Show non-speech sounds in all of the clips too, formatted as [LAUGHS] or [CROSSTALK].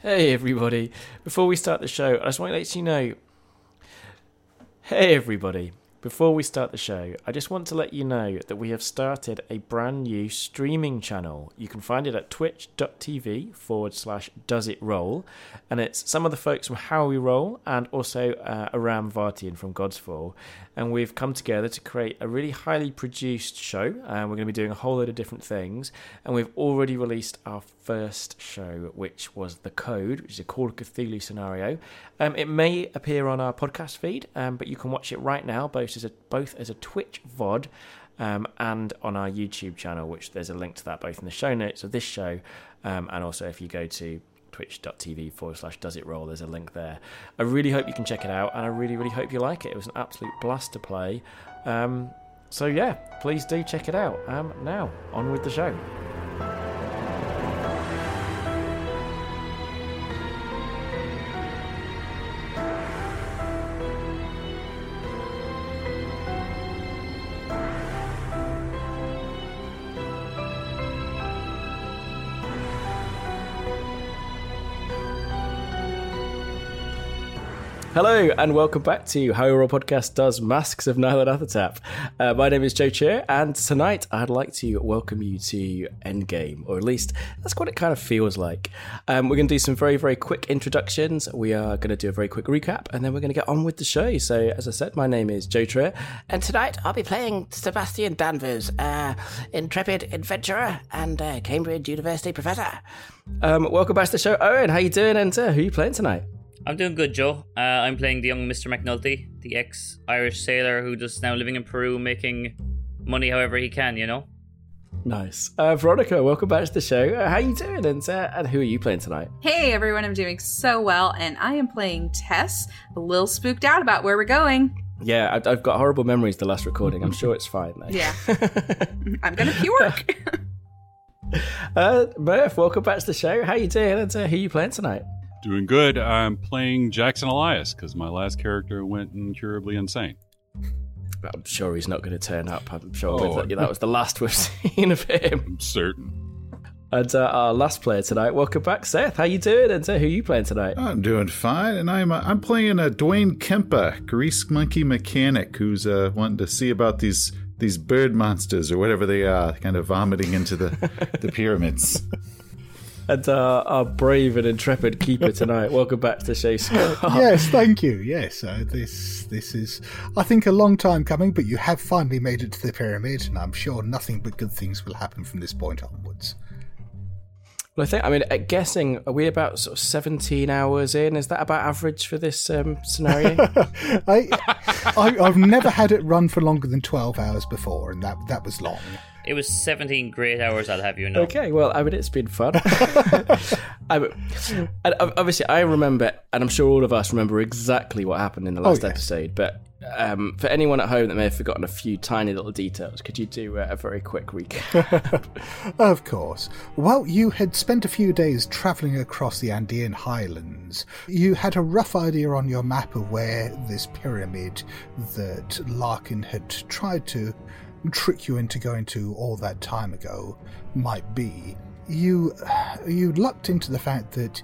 Hey everybody! Before we start the show, I just want to let you know. Hey everybody! Before we start the show, I just want to let you know that we have started a brand new streaming channel. You can find it at twitch.tv forward slash does it roll. And it's some of the folks from How We Roll and also uh, Aram Vartian from God's Fall. And we've come together to create a really highly produced show. Uh, we're going to be doing a whole load of different things. And we've already released our first show, which was The Code, which is a Call of Cthulhu scenario. Um, it may appear on our podcast feed, um, but you can watch it right now, both as a, both as a Twitch VOD um, and on our YouTube channel, which there's a link to that both in the show notes of this show um, and also if you go to twitch.tv forward slash does it roll there's a link there. I really hope you can check it out and i really really hope you like it. It was an absolute blast to play. Um, so yeah please do check it out um, now on with the show Hello and welcome back to How Your Podcast Does Masks of Nyarlathotep. Uh, my name is Joe Trier, and tonight I'd like to welcome you to Endgame, or at least that's what it kind of feels like. Um, we're going to do some very, very quick introductions. We are going to do a very quick recap, and then we're going to get on with the show. So, as I said, my name is Joe Trier, and tonight I'll be playing Sebastian Danvers, uh, intrepid adventurer and uh, Cambridge University professor. Um, welcome back to the show, Owen. How you doing, and uh, who are you playing tonight? I'm doing good, Joe. Uh, I'm playing the young Mr. McNulty, the ex Irish sailor who just now living in Peru, making money however he can, you know? Nice. Uh, Veronica, welcome back to the show. Uh, how you doing? And, uh, and who are you playing tonight? Hey, everyone. I'm doing so well, and I am playing Tess, a little spooked out about where we're going. Yeah, I've, I've got horrible memories the last recording. I'm sure it's fine, though. Yeah. [LAUGHS] I'm going to puke. uh, Murph, welcome back to the show. How you doing? And uh, who are you playing tonight? Doing good. I'm playing Jackson Elias because my last character went incurably insane. I'm sure he's not going to turn up. I'm sure oh, that, that was the last we've [LAUGHS] seen of him. I'm certain. And uh, our last player tonight, welcome back, Seth. How you doing? And uh, who are you playing tonight? I'm doing fine, and I'm uh, I'm playing a Dwayne Kempa, grease monkey mechanic, who's uh, wanting to see about these these bird monsters or whatever they are, kind of vomiting into the the pyramids. [LAUGHS] and uh, our brave and intrepid keeper tonight. Welcome back to Scott. yes, thank you. Yes, uh, this this is, I think, a long time coming, but you have finally made it to the pyramid, and I'm sure nothing but good things will happen from this point onwards. Well, I think, I mean, guessing, are we about sort of 17 hours in? Is that about average for this um, scenario? [LAUGHS] I, I, I've never had it run for longer than 12 hours before, and that, that was long. It was 17 great hours, I'll have you know. Okay, well, I mean, it's been fun. [LAUGHS] [LAUGHS] I, obviously, I remember, and I'm sure all of us remember exactly what happened in the last oh, yes. episode, but um, for anyone at home that may have forgotten a few tiny little details, could you do a very quick recap? [LAUGHS] of course. Well, you had spent a few days travelling across the Andean highlands. You had a rough idea on your map of where this pyramid that Larkin had tried to trick you into going to all that time ago might be. You you lucked into the fact that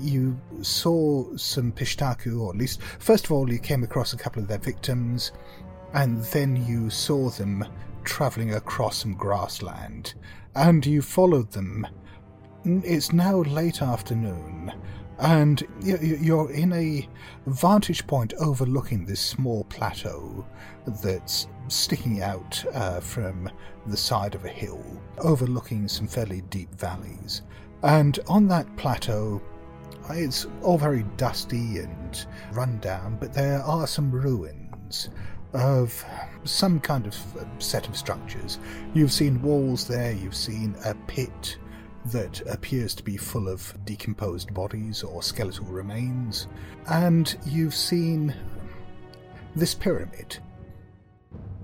you saw some Pishtaku, or at least first of all you came across a couple of their victims, and then you saw them travelling across some grassland, and you followed them. It's now late afternoon, and you're in a vantage point overlooking this small plateau that's sticking out uh, from the side of a hill, overlooking some fairly deep valleys. And on that plateau, it's all very dusty and run down, but there are some ruins of some kind of set of structures. You've seen walls there, you've seen a pit that appears to be full of decomposed bodies or skeletal remains, and you've seen this pyramid.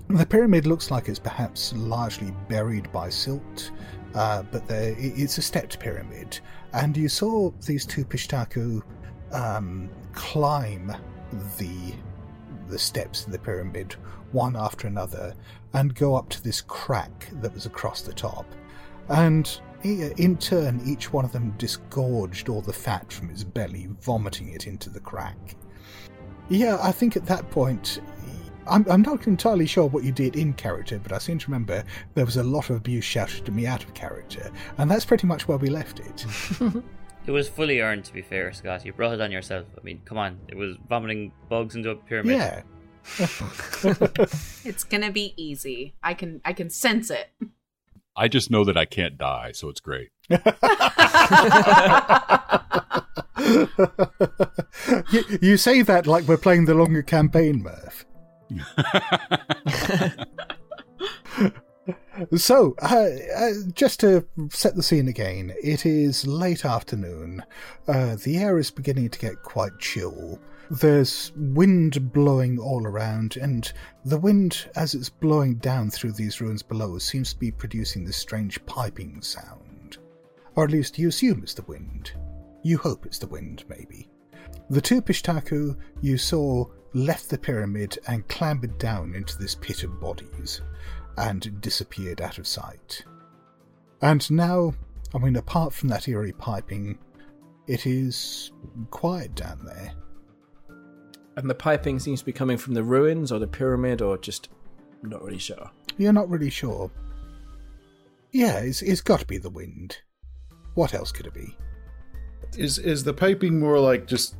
The pyramid looks like it's perhaps largely buried by silt, uh, but there, it's a stepped pyramid, and you saw these two Pishtaku um, climb the the steps of the pyramid one after another and go up to this crack that was across the top. And Uh, in turn, each one of them disgorged all the fat from its belly, vomiting it into the crack. Yeah, I think at that point, I'm, I'm not entirely sure what you did in character, but I seem to remember there was a lot of abuse shouted to me out of character, and that's pretty much where we left it. [LAUGHS] It was fully earned, to be fair, Scott. You brought it on yourself. I mean, come on. It was vomiting bugs into a pyramid. yeah. [LAUGHS] [LAUGHS] It's gonna be easy. I can I can sense it. I just know that I can't die, so it's great. [LAUGHS] you, you say that like we're playing the longer campaign, Murph. [LAUGHS] So, uh, uh, just to set the scene again, it is late afternoon. Uh, the air is beginning to get quite chill. There's wind blowing all around, and the wind, as it's blowing down through these ruins below, seems to be producing this strange piping sound. Or at least you assume it's the wind. You hope it's the wind, maybe. The two Pishtaku you saw left the pyramid and clambered down into this pit of bodies and disappeared out of sight. And now, I mean, apart from that eerie piping, it is quiet down there. And the piping seems to be coming from the ruins or the pyramid or just not really sure. You're not really sure. Yeah, it's, it's got to be the wind. What else could it be? Is is the piping more like just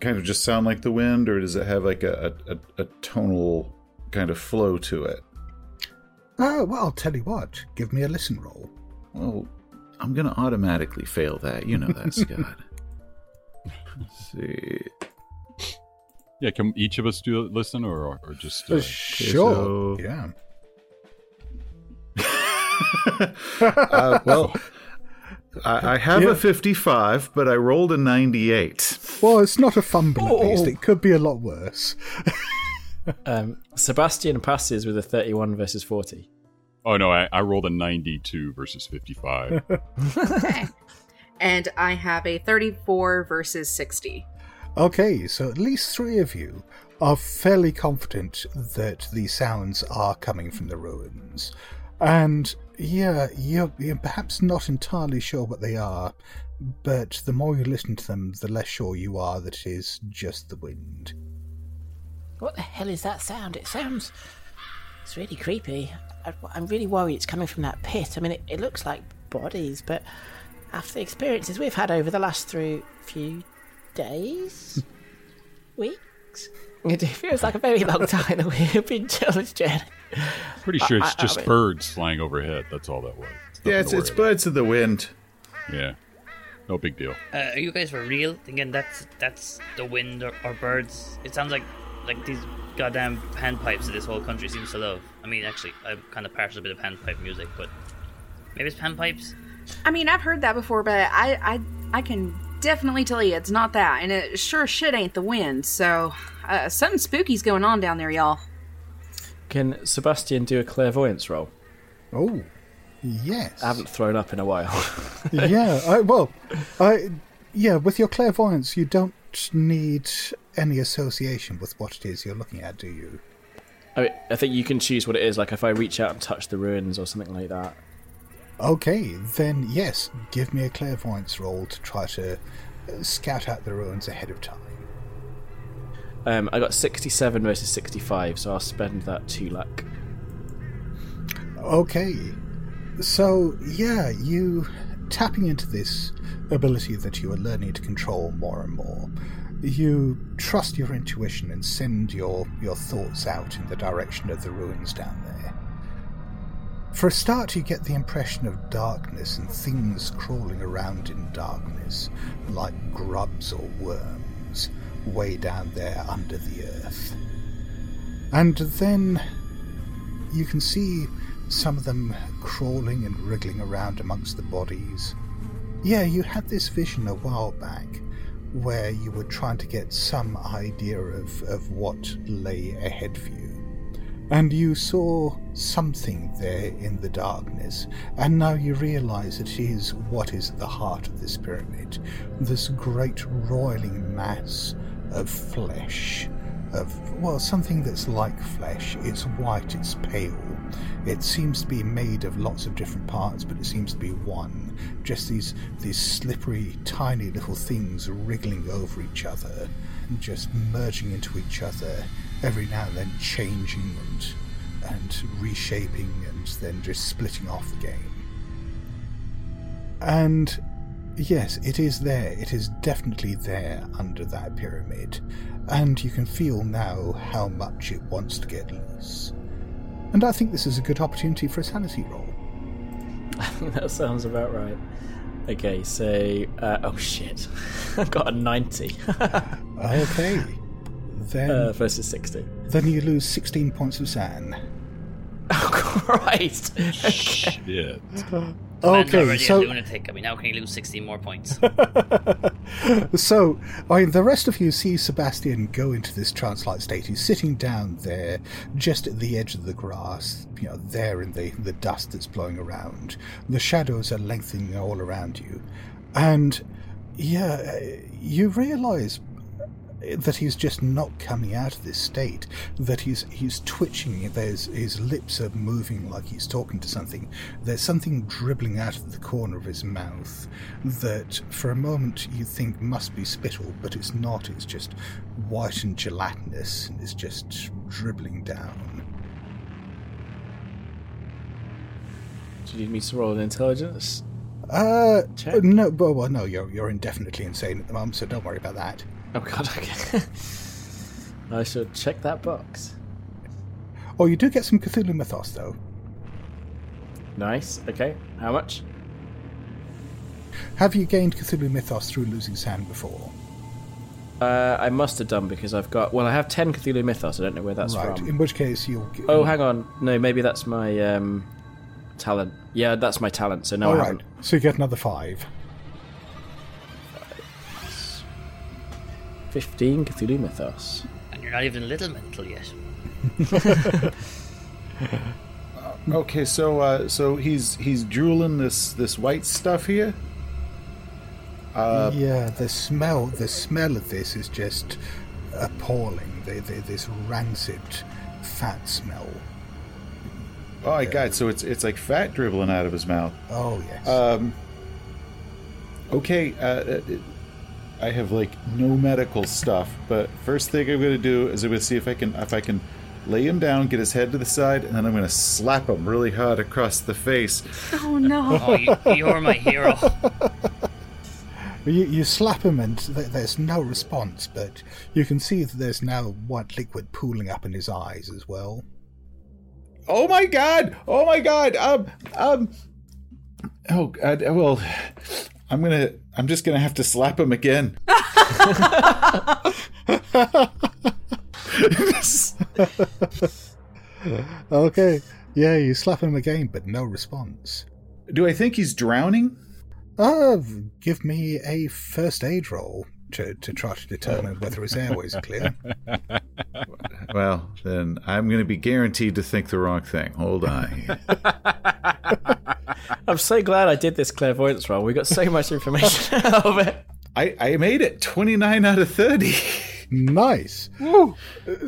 kind of just sound like the wind, or does it have like a a, a tonal kind of flow to it? Oh, well, I'll tell you what. Give me a listen roll. Well, I'm gonna automatically fail that. You know that, [LAUGHS] Scott. Let's see. Yeah, can each of us do listen or or just uh, sure. so- Yeah. [LAUGHS] Uh, well, I, I have Yeah. a 55, but I rolled a 98. Well, it's not a fumble at least. It could be a lot worse. [LAUGHS] Um, Sebastian passes with a 31 versus 40. Oh no, I, I rolled a 92 versus 55. okay. [LAUGHS] And I have a 34 versus 60. Okay, so at least three of you are fairly confident that the sounds are coming from the ruins. And yeah, you're, you're perhaps not entirely sure what they are, but the more you listen to them, the less sure you are that it is just the wind. What the hell is that sound? It sounds. It's really creepy. I, I'm really worried it's coming from that pit. I mean, it, it looks like bodies, but after the experiences we've had over the last through few days, [LAUGHS] weeks, it feels like a very long time that we've been on this journey. Pretty sure it's I- I just mean- birds flying overhead. That's all that was. nothing Yeah, it's, it's birds of the wind. Yeah, no big deal. Uh, are you guys for real thinking that's that's the wind or, or birds? It sounds like like these goddamn panpipes that this whole country seems to love. I mean, actually, I'm kind of partial to a bit of panpipe music, but maybe it's panpipes. I mean, I've heard that before, but I I I can definitely tell you it's not that, and it sure shit ain't the wind. So uh, something spooky's going on down there, y'all. Can Sebastian do a clairvoyance roll? Oh, yes. I haven't thrown up in a while. [LAUGHS] yeah, I, well, I, yeah, with your clairvoyance, you don't need any association with what it is you're looking at, do you? I, mean, I think you can choose what it is, like if I reach out and touch the ruins or something like that. Okay, then yes, give me a clairvoyance roll to try to uh, scout out the ruins ahead of time. Um, I got 67 versus 65, so I'll spend that 2 luck. Okay, so yeah, you tapping into this ability that you are learning to control more and more. You trust your intuition and send your, your thoughts out in the direction of the ruins down there. For a start, you get the impression of darkness and things crawling around in darkness, like grubs or worms, way down there under the earth. And then you can see some of them crawling and wriggling around amongst the bodies. Yeah, you had this vision a while back where you were trying to get some idea of, of what lay ahead for you. And you saw something there in the darkness, and now you realize it is what is at the heart of this pyramid this great roiling mass of flesh of, well, something that's like flesh. It's white, it's pale. It seems to be made of lots of different parts, but it seems to be one. Just these, these slippery, tiny little things wriggling over each other, and just merging into each other, every now and then changing and, and reshaping and then just splitting off again. And yes, it is there. It is definitely there under that pyramid. And you can feel now how much it wants to get loose. And I think this is a good opportunity for a sanity roll. [LAUGHS] that sounds about right. Okay, so uh, oh shit, [LAUGHS] I've got a ninety [LAUGHS] Okay. Then, uh, versus sixty. then you lose 16 points of SAN. [LAUGHS] Oh Christ! Shit. Man's [LAUGHS] Okay, already so a lunatic. I mean, how can he lose 16 more points? [LAUGHS] So, I mean, the rest of you see Sebastian go into this trance-like state. He's sitting down there, just at the edge of the grass, you know, there in the, the dust that's blowing around. The shadows are lengthening all around you. And, yeah, you realize that he's just not coming out of this state. That he's he's twitching. There's his lips are moving like he's talking to something. There's something dribbling out of the corner of his mouth that, for a moment, you think must be spittle, but it's not. It's just white and gelatinous, and it's just dribbling down. Do you need me to roll an intelligence? Uh, Check. no, well, well, no, you're you're indefinitely insane at the moment, so don't worry about that. Oh god, [LAUGHS] okay. I should check that box. Oh, you do get some Cthulhu mythos though. Nice. Okay, how much? Have you gained Cthulhu mythos through losing sand before? Uh, I must have done because I've got. Well, I have ten Cthulhu Mythos. I don't know where that's from. right. from. In which case you'll. g- Oh, hang on. No, maybe that's my um, talent. Yeah, that's my talent. So no, All I right. haven't. So you get another five. Fifteen Cthulhu Mythos. and you're not even a little mental yet. [LAUGHS] Okay, so uh, so he's he's drooling this this white stuff here. Uh, yeah, the smell. The smell of this is just appalling. The, the, this rancid, fat smell. Oh my god! So it's it's like fat dribbling out of his mouth. Oh yes. Um. Okay. I have like no medical stuff, but first thing I'm gonna do is I'm gonna see if I can if I can lay him down, get his head to the side, and then I'm gonna slap him really hard across the face. Oh no. Oh, you, you're my hero. You, you slap him and th- there's no response, but you can see that there's now white liquid pooling up in his eyes as well. Oh my god! Oh my god! Um um. Oh god! Well, I'm gonna. I'm just gonna have to slap him again. [LAUGHS] Okay. Yeah, you slap him again, but no response. Do I think he's drowning? Uh, give me a first aid roll to, to try to determine whether his airways are clear. [LAUGHS] Well, then I'm going to be guaranteed to think the wrong thing. Hold on. [LAUGHS] I'm so glad I did this clairvoyance roll. We got so much information [LAUGHS] out of it. I, I made it 29 out of 30. Nice.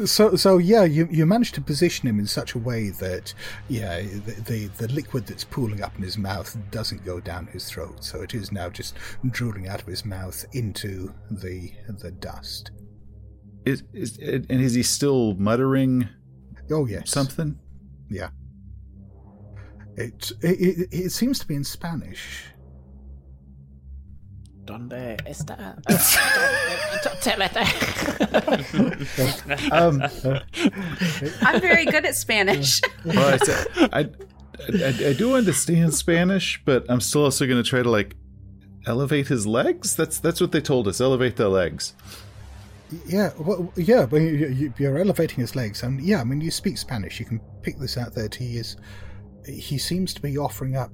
So, so yeah, you you managed to position him in such a way that yeah, the, the the liquid that's pooling up in his mouth doesn't go down his throat. So it is now just drooling out of his mouth into the the dust. Is, is, and is he still muttering Oh yes, something? Yeah. It, it it seems to be in Spanish. Donde está? [LAUGHS] [LAUGHS] Um, I'm very good at Spanish. [LAUGHS] well, I, I, I, I do understand Spanish, but I'm still also going to try to like elevate his legs. That's that's what they told us. Elevate their legs. Yeah, well, yeah, but you- you- you're elevating his legs, and yeah, I mean, you speak Spanish. You can pick this out that he is. He seems to be offering up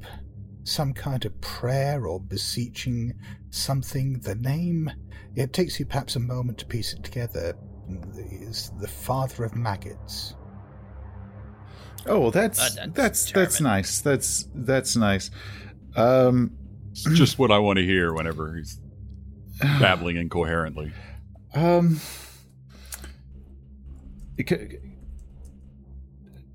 some kind of prayer or beseeching something. The name. It takes you perhaps a moment to piece it together. Is the father of maggots? Oh well, that's Uh, that's that's that's nice. That's that's nice. Um, It's just what I want to hear whenever he's babbling incoherently. [SIGHS] um.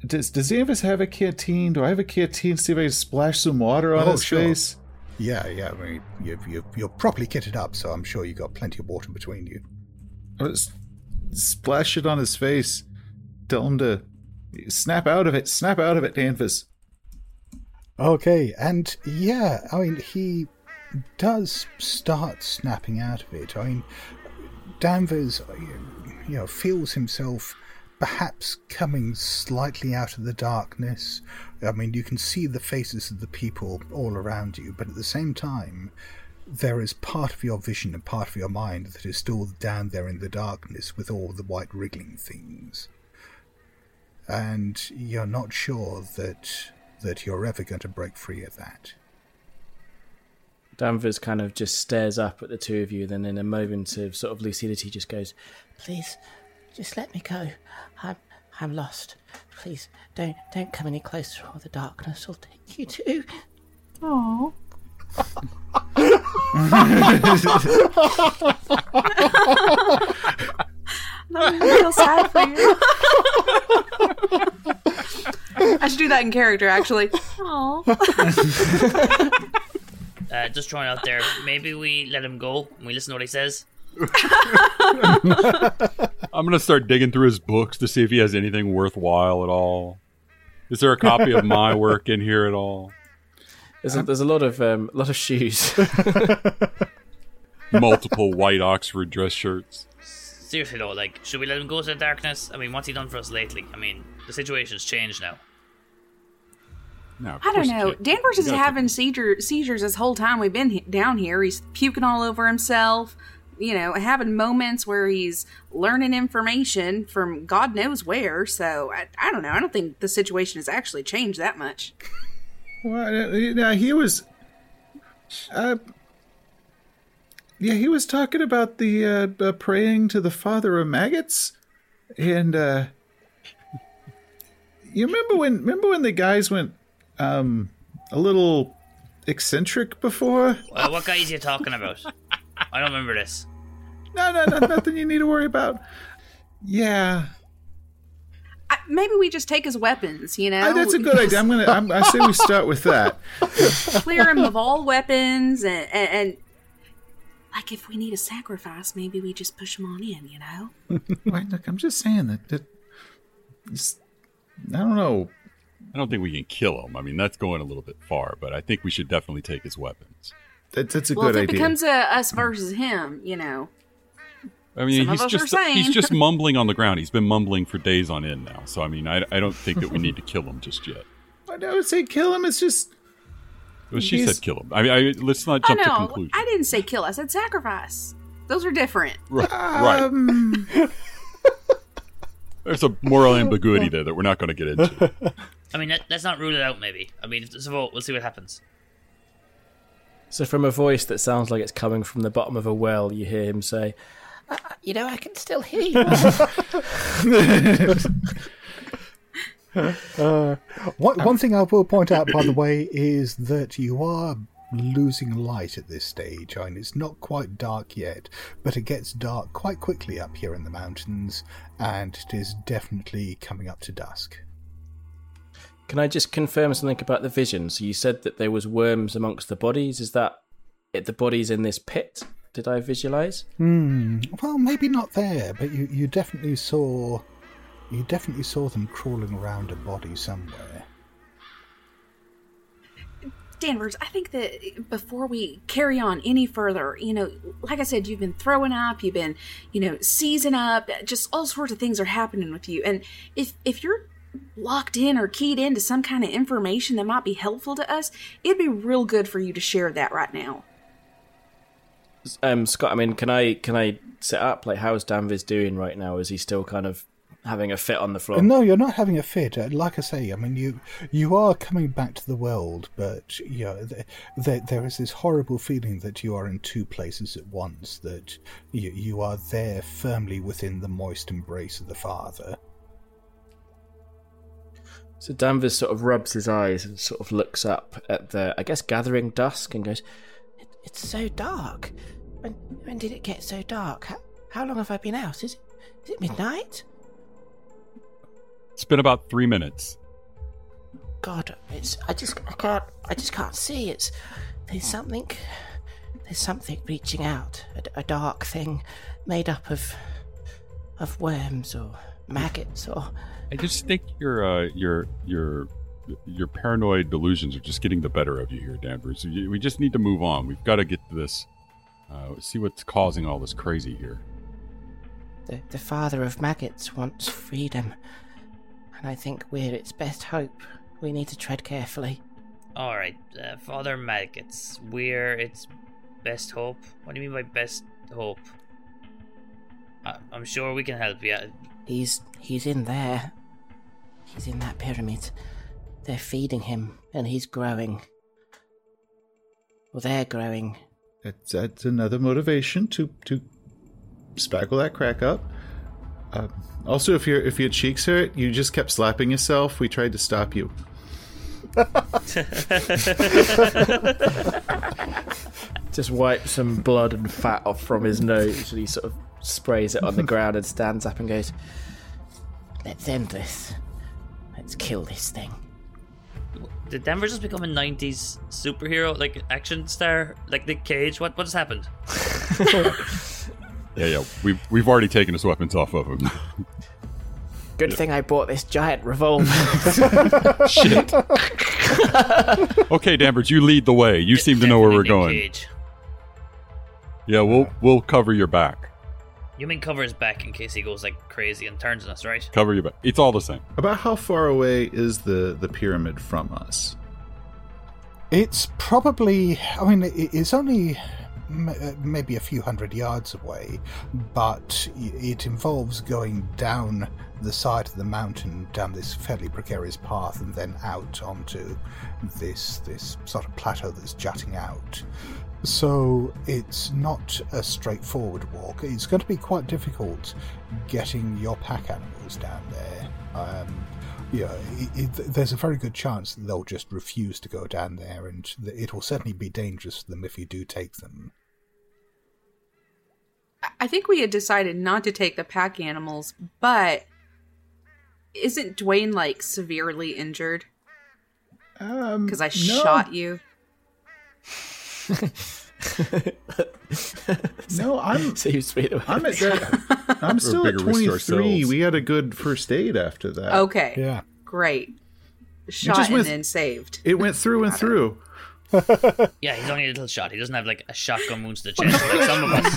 Does does any of us have a canteen? Do I have a canteen? See if I can splash some water on Oh, his sure. face. Yeah, yeah. I mean, you, you, you're properly kitted up, so I'm sure you got plenty of water between you. Uh, Let's splash it on his face. Tell him to snap out of it. Snap out of it, Danvers. Okay, and yeah, I mean, he does start snapping out of it. I mean, Danvers, uh, you know, feels himself perhaps coming slightly out of the darkness. I mean, you can see the faces of the people all around you, but at the same time, there is part of your vision and part of your mind that is still down there in the darkness with all the white wriggling things. And you're not sure that that you're ever going to break free of that. Danvers kind of just stares up at the two of you, then in a moment of sort of lucidity just goes, Please, just let me go. I'm I'm lost. Please don't don't come any closer or the darkness will take you too. Oh. I feel sad for you. I should do that in character, actually. Oh. [LAUGHS] Uh, just throwing it out there. Maybe we let him go and we listen to what he says. [LAUGHS] I'm gonna start digging through his books to see if he has anything worthwhile at all. Is there a copy of my [LAUGHS] work in here at all? "There's a, there's a lot of um, lot of shoes." [LAUGHS] Multiple white Oxford dress shirts. Seriously though, like, should we let him go to the darkness? I mean, what's he done for us lately? I mean, the situation's changed now. No, I don't know. Danvers is gotta having seizure, seizures this whole time we've been he- down here. He's puking all over himself, you know, having moments where he's learning information from God knows where. So I, I don't know. I don't think the situation has actually changed that much. Well, uh, now he was. Uh, yeah, he was talking about the uh, uh, praying to the father of maggots, and uh, you remember when? Remember when the guys went um, a little eccentric before? Uh, what guys is he talking about? I don't remember this. No, no, no, nothing you need to worry about. Yeah, I, maybe we just take his weapons, you know? Uh, that's a good idea. I'm gonna. I'm, I say we start with that. [LAUGHS] Clear him of all weapons and, and, and like if we need a sacrifice, maybe we just push him on in, you know? [LAUGHS] Wait, look, I'm just saying that. that it's- I don't know. I don't think we can kill him. I mean, that's going a little bit far, but I think we should definitely take his weapons. That, that's a Well, good if it idea. becomes a us versus him, you know. I mean, Some he's just he's just [LAUGHS] mumbling on the ground. He's been mumbling for days on end now. So I mean, I, I don't think that we need to kill him just yet. I would say kill him. It's just Well, she He's- said kill him. I mean, I, let's not I jump to know. conclusions. I didn't say kill. I said sacrifice. Those are different. Right, right. um, [LAUGHS] There's a moral ambiguity there that we're not going to get into. I mean, let, let's not rule it out. Maybe. I mean, it's a vote. We'll see what happens. So, from a voice that sounds like it's coming from the bottom of a well, you hear him say, uh, uh, You know, I can still hear you. [LAUGHS] Uh, one, one thing I will point out, by the way, is that you are losing light at this stage. I mean, it's not quite dark yet, but it gets dark quite quickly up here in the mountains, and it is definitely coming up to dusk. Can I just confirm something about the vision? So you said that there was worms amongst the bodies. Is that it, the bodies in this pit? Did I visualize? Hmm. Well, maybe not there, but you, you definitely saw you definitely saw them crawling around a body somewhere. Danvers, I think that before we carry on any further, you know, like I said, you've been throwing up, you've been, you know, seizing up, just all sorts of things are happening with you. And if if you're locked in or keyed into some kind of information that might be helpful to us, it'd be real good for you to share that right now. Um, Scott, I mean, can I can I set up like how's Danvers doing right now? Is he still kind of having a fit on the floor? No, you're not having a fit. Uh, Like I say, I mean, you you are coming back to the world, but you know, th- there, there is this horrible feeling that you are in two places at once. That you you are there firmly within the moist embrace of the Father. So Danvers sort of rubs his eyes and sort of looks up at the, I guess, gathering dusk and goes, It, it's so dark. When when did it get so dark? How, how long have I been out? Is it is it midnight? It's been about three minutes. God, it's I just I can't I just can't see. It's there's something there's something reaching out, a, a dark thing made up of of worms or maggots or I just think your uh, your your your paranoid delusions are just getting the better of you here, Danvers. You- We just need to move on. We've got to get to this. Uh, see what's causing all this crazy here. the, the father of maggots wants freedom, and I think we're its best hope. We need to tread carefully. All right, uh, Father Maggots, we're its best hope. What do you mean by best hope? I- I'm sure we can help you. He's he's in there. He's in that pyramid. They're feeding him, and he's growing. Well, they're growing. That's, that's another motivation to to spackle that crack up. Uh, also, if your if your cheeks hurt, you just kept slapping yourself. We tried to stop you. [LAUGHS] Just wipe some blood and fat off from his nose, and he sort of sprays it on the [LAUGHS] ground and stands up and goes, Let's end this. Let's kill this thing. Did Denver just become a 90s superhero, like action star, like Nick Cage? What what has happened? [LAUGHS] Yeah, yeah. We've we've already taken his weapons off of him. [LAUGHS] Good thing I bought this giant revolver. [LAUGHS] Shit. okay, Danvers, you lead the way. You seem to know where we're going. Cage. Yeah, we'll we'll cover your back. You mean cover his back in case he goes like crazy and turns on us, right? Cover your back. It's all the same. About how far away is the the pyramid from us? It's probably, I mean, it's only uh, maybe a few hundred yards away, but it involves going down the side of the mountain, down this fairly precarious path, and then out onto this this sort of plateau that's jutting out. So it's not a straightforward walk. It's going to be quite difficult getting your pack animals down there. Um, yeah, it, it, there's a very good chance that they'll just refuse to go down there, and it will certainly be dangerous for them if you do take them. I think we had decided not to take the pack animals, but isn't Dwayne like severely injured Um, because I no. shot you? [LAUGHS] No, I'm "Seems to be the way." I'm at that. I'm [LAUGHS] still at bigger risk to 23. We had a good first aid after that. Okay, Yeah. great. Shot just and went- then saved. It went through and through. [LAUGHS] Yeah, he's only a little shot. He doesn't have like a shotgun wound to the chest like some of us.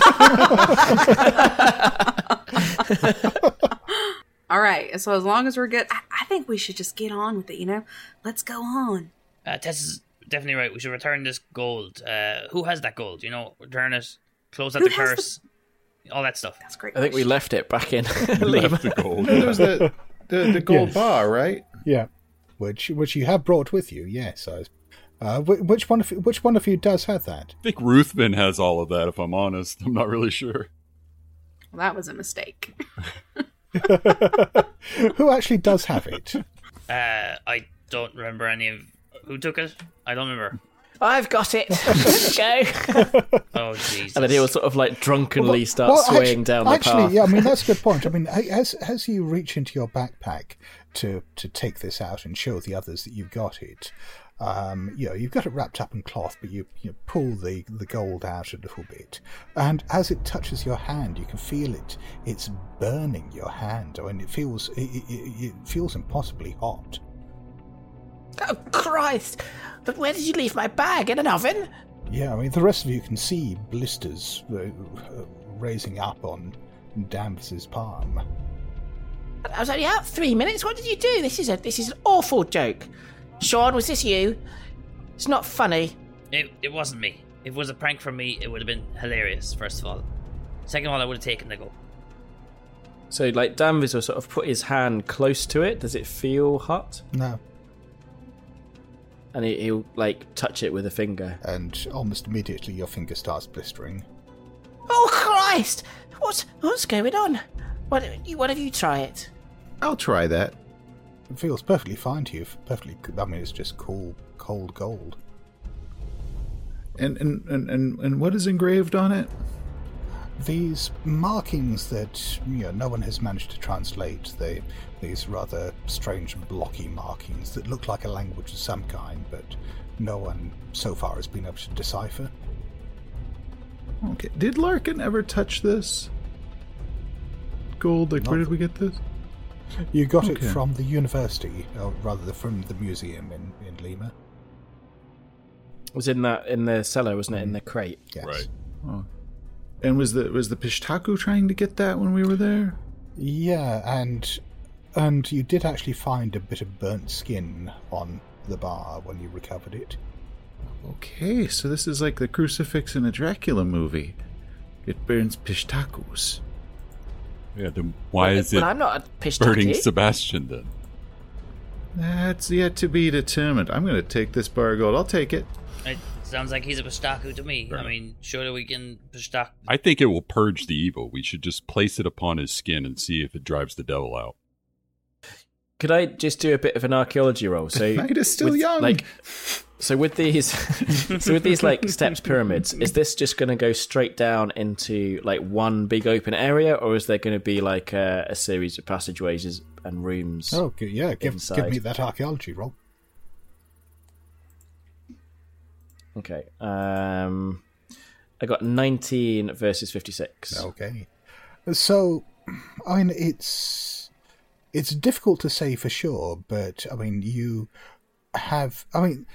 All right, so as long as we're good, I, I think we should just get on with it. You know, let's go on. Uh, Tess is definitely right. We should return this gold. Uh, who has that gold? You know, return it, close out Who the has the- curse, all that stuff. That's great. I think we left it back in [LAUGHS] Lima. Left the gold. There was the the, the gold Yes. bar, right? Yeah. Which which you have brought with you, yes. I, uh, which one of which one of you does have that? I think Ruthven has all of that. If I'm honest, I'm not really sure. Well, that was a mistake. [LAUGHS] [LAUGHS] Who actually does have it? Uh, I don't remember any of who took it. I don't remember. I've got it. [LAUGHS] Let's go. [LAUGHS] Oh Jesus! And then he'll sort of like drunkenly start Well, swaying actu- down the actually, path. yeah, I mean that's a good point. I mean, as as you reach into your backpack to to take this out and show the others that you've got it, um, you know, you've got it wrapped up in cloth, but you you pull the the gold out a little bit, and as it touches your hand, you can feel it. It's burning your hand. I mean, it feels it, it, it feels impossibly hot. Oh Christ! But where did you leave my bag? In an oven? Yeah, I mean, the rest of you can see blisters uh, uh, raising up on Danvers's palm. I was only out three minutes. What did you do? This is a this is an awful joke. Sean, was this you? It's not funny. It, it wasn't me. If it was a prank from me, it would have been hilarious. First of all, second of all, I would have taken the gold. So like Danvers will sort of put his hand close to it. Does it feel hot? No, And he, he'll like touch it with a finger. and almost immediately your finger starts blistering. Oh Christ! What's what's going on? What you one of you try it? I'll try that. It feels perfectly fine to you. Perfectly. I mean, it's just cool, cold gold. And and, and, and and what is engraved on it? These markings that you know no one has managed to translate. They these rather strange blocky markings that look like a language of some kind, but no one so far has been able to decipher. Okay. Did Larkin ever touch this? Gold, like, where did we get this? You got it from the university, or rather from the museum in, in Lima. It was in that in the cellar, wasn't it? In mm-hmm. the crate. Yes. Right. Oh. And was the was the Pishtaku trying to get that when we were there? Yeah, and and you did actually find a bit of burnt skin on the bar when you recovered it. Okay, so this is like the crucifix in a Dracula movie. It burns Pishtakus. Yeah. Then why well, is it Well, I'm not a burning pishtaki. Sebastian then? That's yet to be determined. I'm going to take this bar of gold. I'll take it. It sounds like he's a Pashtaku to me. Fair I enough. mean, surely we can Pashtak. I think it will purge the evil. We should just place it upon his skin and see if it drives the devil out. Could I just do a bit of an archaeology roll? So [LAUGHS] night is still with, young. Like, so with these, [LAUGHS] so with these like steps pyramids, is this just going to go straight down into like one big open area, or is there going to be like a, a series of passageways and rooms? Oh, g- yeah, give, give me that archaeology roll. Okay. Um, I got nineteen versus fifty-six. Okay. So, I mean, it's it's difficult to say for sure, but I mean, you have. I mean,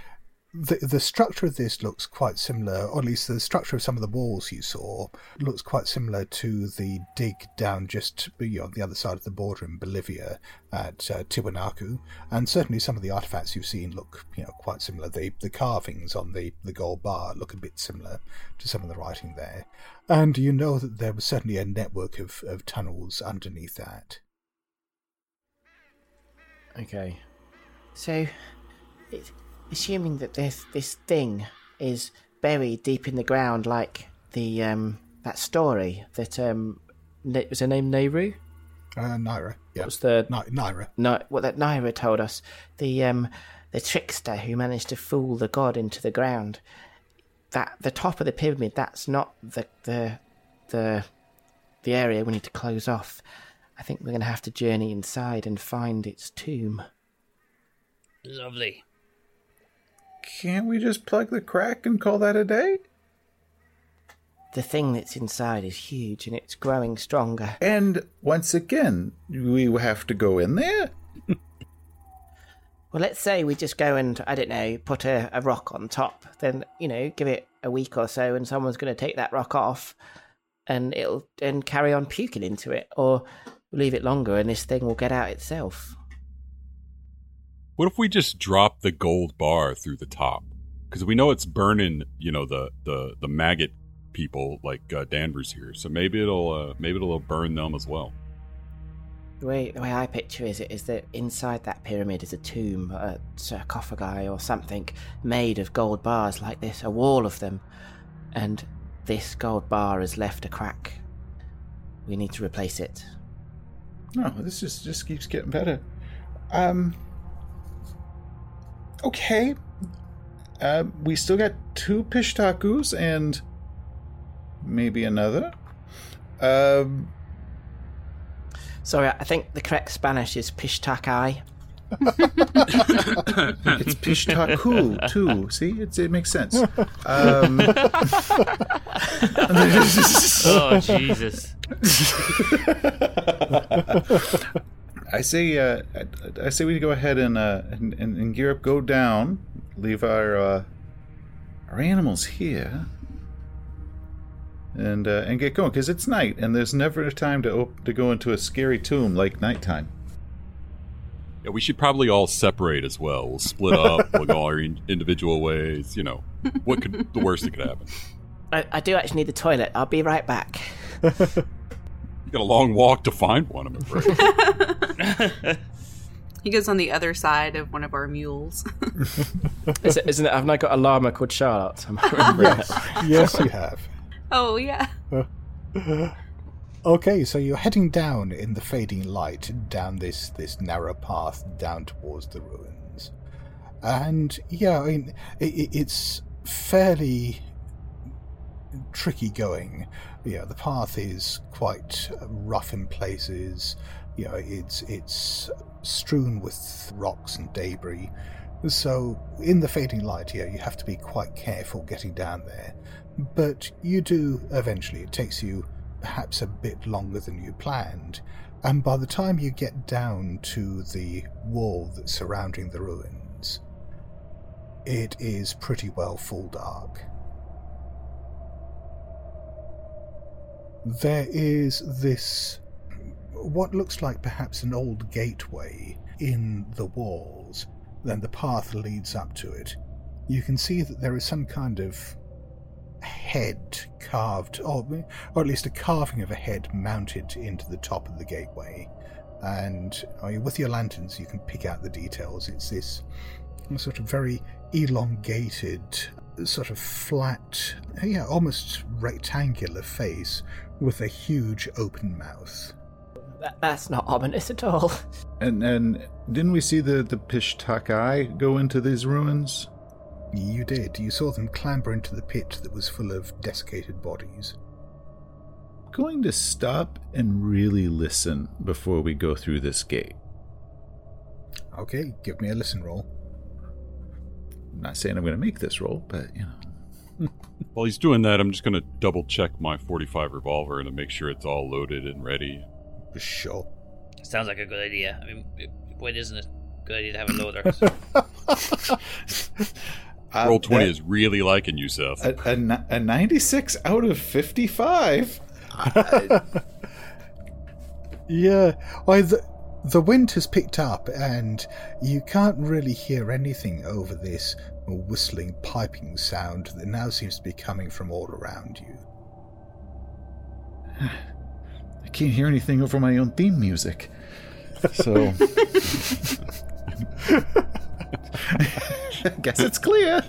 the the structure of this looks quite similar, or at least the structure of some of the walls you saw looks quite similar to the dig down just you know, on the other side of the border in Bolivia at uh, Tiwanaku, and certainly some of the artifacts you've seen look you know quite similar. The the carvings on the the gold bar look a bit similar to some of the writing there, and you know that there was certainly a network of, of tunnels underneath that. Okay. So, it's, assuming that this this thing is buried deep in the ground, like the um that story that um was her name Nehru? Uh, Naira, yeah, What was the Ni- Naira. no what that Naira told us, the um the trickster who managed to fool the god into the ground. That the top of the pyramid, that's not the the the the area we need to close off. I think we're gonna have to journey inside and find its tomb. Lovely. Can't we just plug the crack and call that a day? The thing that's inside is huge and it's growing stronger. And once again, we have to go in there? Well, let's say we just go and, I don't know, put a, a rock on top. Then, you know, give it a week or so and someone's going to take that rock off and it'll and carry on puking into it. Or leave it longer and this thing will get out itself. What if we just drop the gold bar through the top? Because we know it's burning, you know, the the the maggot people like uh, Danvers here. So maybe it'll uh, maybe it'll burn them as well. The way, the way I picture is it is that inside that pyramid is a tomb, a sarcophagi or something made of gold bars like this, a wall of them. And this gold bar has left a crack. We need to replace it. No, this just just keeps getting better. Um. Okay. Uh, we still got two pishtakus and maybe another. Um. Sorry, I think the correct Spanish is pishtakai. [LAUGHS] It's pishtaku too. See, it's, it makes sense. Um, [LAUGHS] Oh Jesus! [LAUGHS] I say, uh, I, I say we go ahead and, uh, and, and and gear up, go down, leave our uh, our animals here, and uh, and get going because it's night and there's never a time to op- to go into a scary tomb like nighttime. Yeah, we should probably all separate as well. We'll split up. [LAUGHS] we'll go our in- individual ways. You know, what could the worst that could happen? [LAUGHS] I, I do actually need the toilet. I'll be right back. [LAUGHS] You got a long walk to find one. I'm afraid. [LAUGHS] He goes on the other side of one of our mules. [LAUGHS] Is it, isn't it? Haven't I got a llama called Charlotte? Am I remembering it? [LAUGHS] yes, you have. oh yeah. Okay, so you're heading down in the fading light down this this narrow path down towards the ruins, and yeah, I mean it, it- it's fairly tricky going. Yeah, the path is quite um, rough in places. You know, it's it's strewn with rocks and debris. So, in the fading light, yeah, you have to be quite careful getting down there. But you do eventually. It takes you perhaps a bit longer than you planned. And by the time you get down to the wall that's surrounding the ruins, it is pretty well full dark. There is this, what looks like perhaps an old gateway in the walls, then the path leads up to it. You can see that there is some kind of head carved, or, or at least a carving of a head mounted into the top of the gateway. And with your lanterns, you can pick out the details. It's this sort of very elongated, sort of flat, yeah, almost rectangular face with a huge open mouth. That, that's not ominous at all. And and didn't we see the the Pishtakai go into these ruins? You did. You saw them clamber into the pit that was full of desiccated bodies. Going to stop and really listen before we go through this gate. Okay, give me a listen roll. I'm not saying I'm going to make this roll, but you know. [LAUGHS] While he's doing that, I'm just going to double check my 45 revolver to make sure it's all loaded and ready. For sure. Sounds like a good idea. I mean, why isn't it a good idea to have a loader? [LAUGHS] [LAUGHS] Uh, Roll20 that- is really liking you, Seth. a, a, a 96 out of 55. Yeah, why the the wind has picked up, and you can't really hear anything over this whistling, piping sound that now seems to be coming from all around you. [SIGHS] I can't hear anything over my own theme music. So. I [LAUGHS] [LAUGHS] guess it's clear.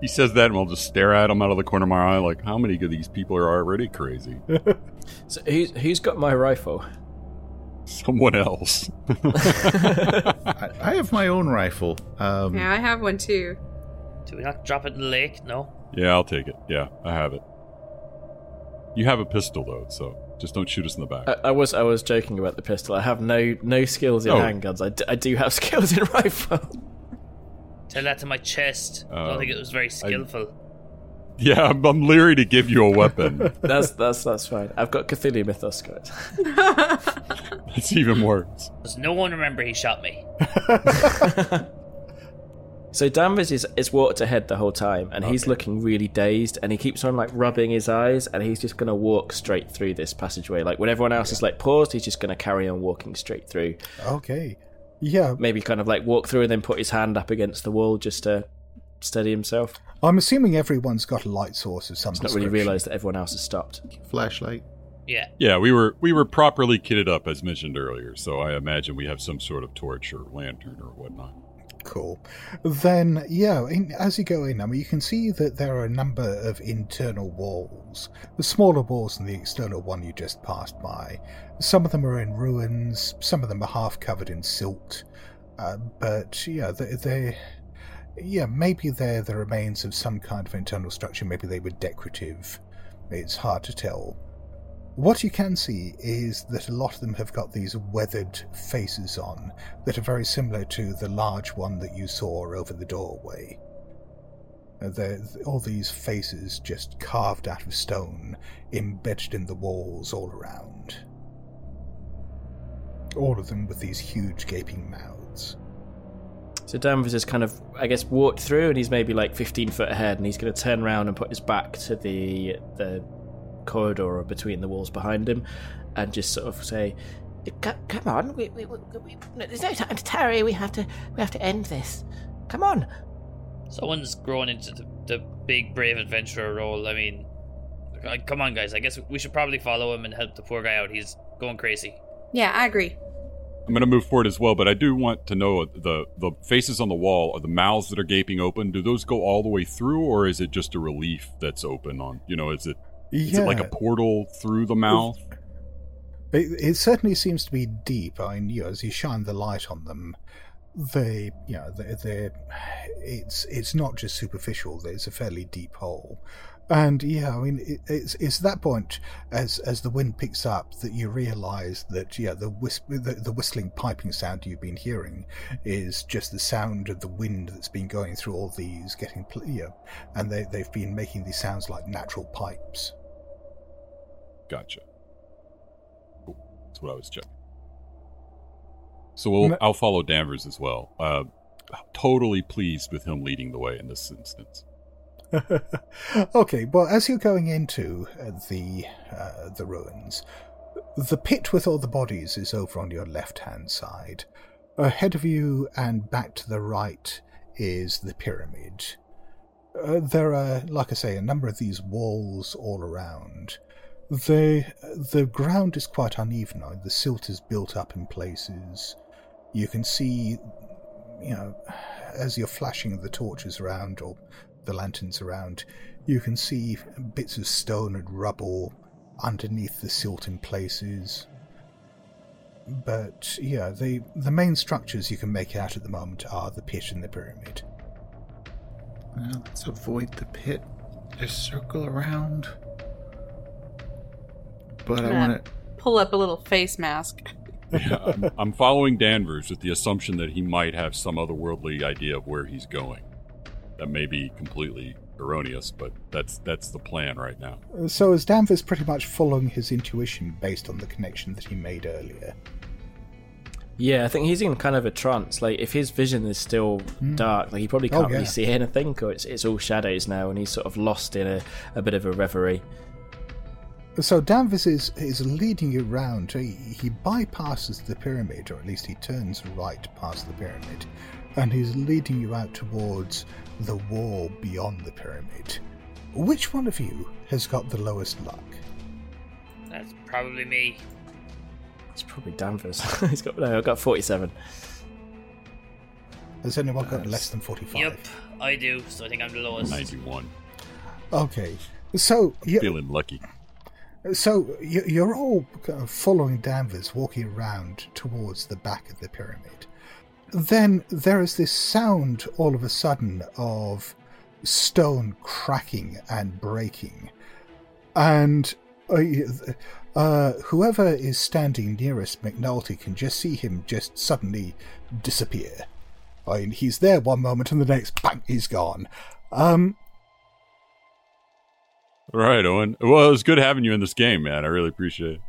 He says that, and we'll just stare at him out of the corner of my eye, like, how many of these people are already crazy? [LAUGHS] So who's who's got my rifle? Someone else. [LAUGHS] I, I have my own rifle. Um, Yeah, I have one too. Do we not drop it in the lake? No. yeah, I'll take it. Yeah, I have it. You have a pistol, though, so just don't shoot us in the back. I, I was I was joking about the pistol. I have no no skills in Oh. handguns. I, d- I do have [LAUGHS] skills in rifle. Tell that to my chest. I don't Um, think it was very skillful. Yeah, I'm, I'm leery to give you a weapon. [LAUGHS] That's that's that's fine. I've got Cthulhu Mythos guys. [LAUGHS] It's even worse. Does no one remember he shot me? [LAUGHS] So Danvers is, is walked ahead the whole time, and he's looking really dazed, and he keeps on like rubbing his eyes, and he's just gonna walk straight through this passageway. Like when everyone else is like paused, he's just gonna carry on walking straight through. Okay. Yeah, Maybe kind of like walk through and then put his hand up against the wall just to steady himself. I'm assuming everyone's got a light source of some Not really description. realised that everyone else has stopped. flashlight. Yeah. Yeah, we were we were properly kitted up as mentioned earlier, so I imagine we have some sort of torch or lantern or whatnot. Cool. Then, yeah, in, as you go in, I mean, you can see that there are a number of internal walls, the smaller walls than the external one you just passed by. Some of them are in ruins, some of them are half covered in silt, uh, but yeah, they, they, yeah, maybe they're the remains of some kind of internal structure. Maybe they were decorative. It's hard to tell. What you can see is that a lot of them have got these weathered faces on that are very similar to the large one that you saw over the doorway. Uh, all these faces just carved out of stone, embedded in the walls all around. All of them with these huge gaping mouths. So Danvers has kind of, I guess, walked through, and he's maybe like 15 foot ahead, and he's going to turn around and put his back to the the corridor or between the walls behind him, and just sort of say, come on, we, we, we, we, there's no time to tarry. We have to, we have to end this. Come on. Someone's grown into the, the big brave adventurer role. I mean, uh, come on, guys. I guess we should probably follow him and help the poor guy out. He's going crazy. Yeah, I agree. I'm going to move forward as well, but I do want to know the the faces on the wall are the mouths that are gaping open. Do those go all the way through, or is it just a relief that's open on? You know, is it is yeah, it like a portal through the mouth? It, it certainly seems to be deep. I mean, you know, as you shine the light on them, they, you know, they they it's it's not just superficial. There's a fairly deep hole, and yeah, I mean, it, it's it's that point as as the wind picks up that you realise that yeah, the, whis- the the whistling piping sound you've been hearing is just the sound of the wind that's been going through all these, getting pl- yeah, and they they've been making these sounds like natural pipes. Gotcha. Cool. That's what I was checking. So we'll, Ma- I'll follow Danvers as well. Uh, totally pleased with him leading the way in this instance. [LAUGHS] okay, well, as you're going into uh, the uh, the ruins, the pit with all the bodies is over on your left hand side. Ahead of you and back to the right is the pyramid. Uh, there are, like I say, a number of these walls all around. The the ground is quite uneven. The silt is built up in places. You can see, you know, as you're flashing the torches around or the lanterns around, you can see bits of stone and rubble underneath the silt in places. But yeah, the the main structures you can make out at the moment are the pit and the pyramid. Well, let's avoid the pit. Just circle around. But I want to. Pull up a little face mask. [LAUGHS] Yeah, I'm, I'm following Danvers with the assumption that he might have some otherworldly idea of where he's going. That may be completely erroneous, but that's that's the plan right now. So is Danvers pretty much following his intuition based on the connection that he made earlier? Yeah, I think he's in kind of a trance. Like, if his vision is still hmm. dark, like he probably Oh, can't really yeah. see anything, or it's it's all shadows now, and he's sort of lost in a, a bit of a reverie. So Danvers is, is leading you round. He, he bypasses the pyramid, or at least he turns right past the pyramid, and he's leading you out towards the wall beyond the pyramid. Which one of you has got the lowest luck? That's probably me. It's probably Danvers. [LAUGHS] he's got no, I've got forty-seven. Has anyone got less than 45? Yep, I do. So I think I'm the lowest. 91. Okay. So you're... Feeling lucky. So you- you're all uh, following Danvers, walking around towards the back of the pyramid. Then there is this sound all of a sudden of stone cracking and breaking, and uh, uh, whoever is standing nearest McNulty can just see him just suddenly disappear. I mean, he's there one moment, and the next, bang, he's gone. Um, right, Eoghan. Well, it was good having you in this game, man. I really appreciate it.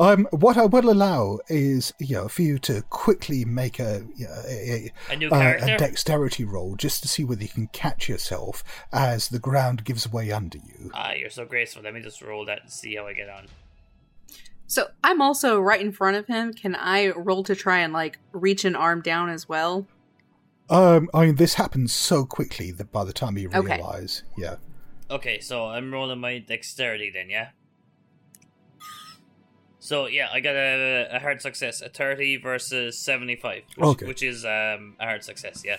Um, what I will allow is, you know, for you to quickly make a you know, a, A new a, character? a dexterity roll just to see whether you can catch yourself as the ground gives way under you. Ah, you're so graceful. Let me just roll that and see how I get on. So I'm also right in front of him. Can I roll to try and like reach an arm down as well? Um, I mean, this happens so quickly that by the time you Okay. realize, yeah, Okay, so I'm rolling my dexterity then, yeah? So yeah, I got a, a hard success, a 30 versus 75, which, Okay. which is um, a hard success, yeah.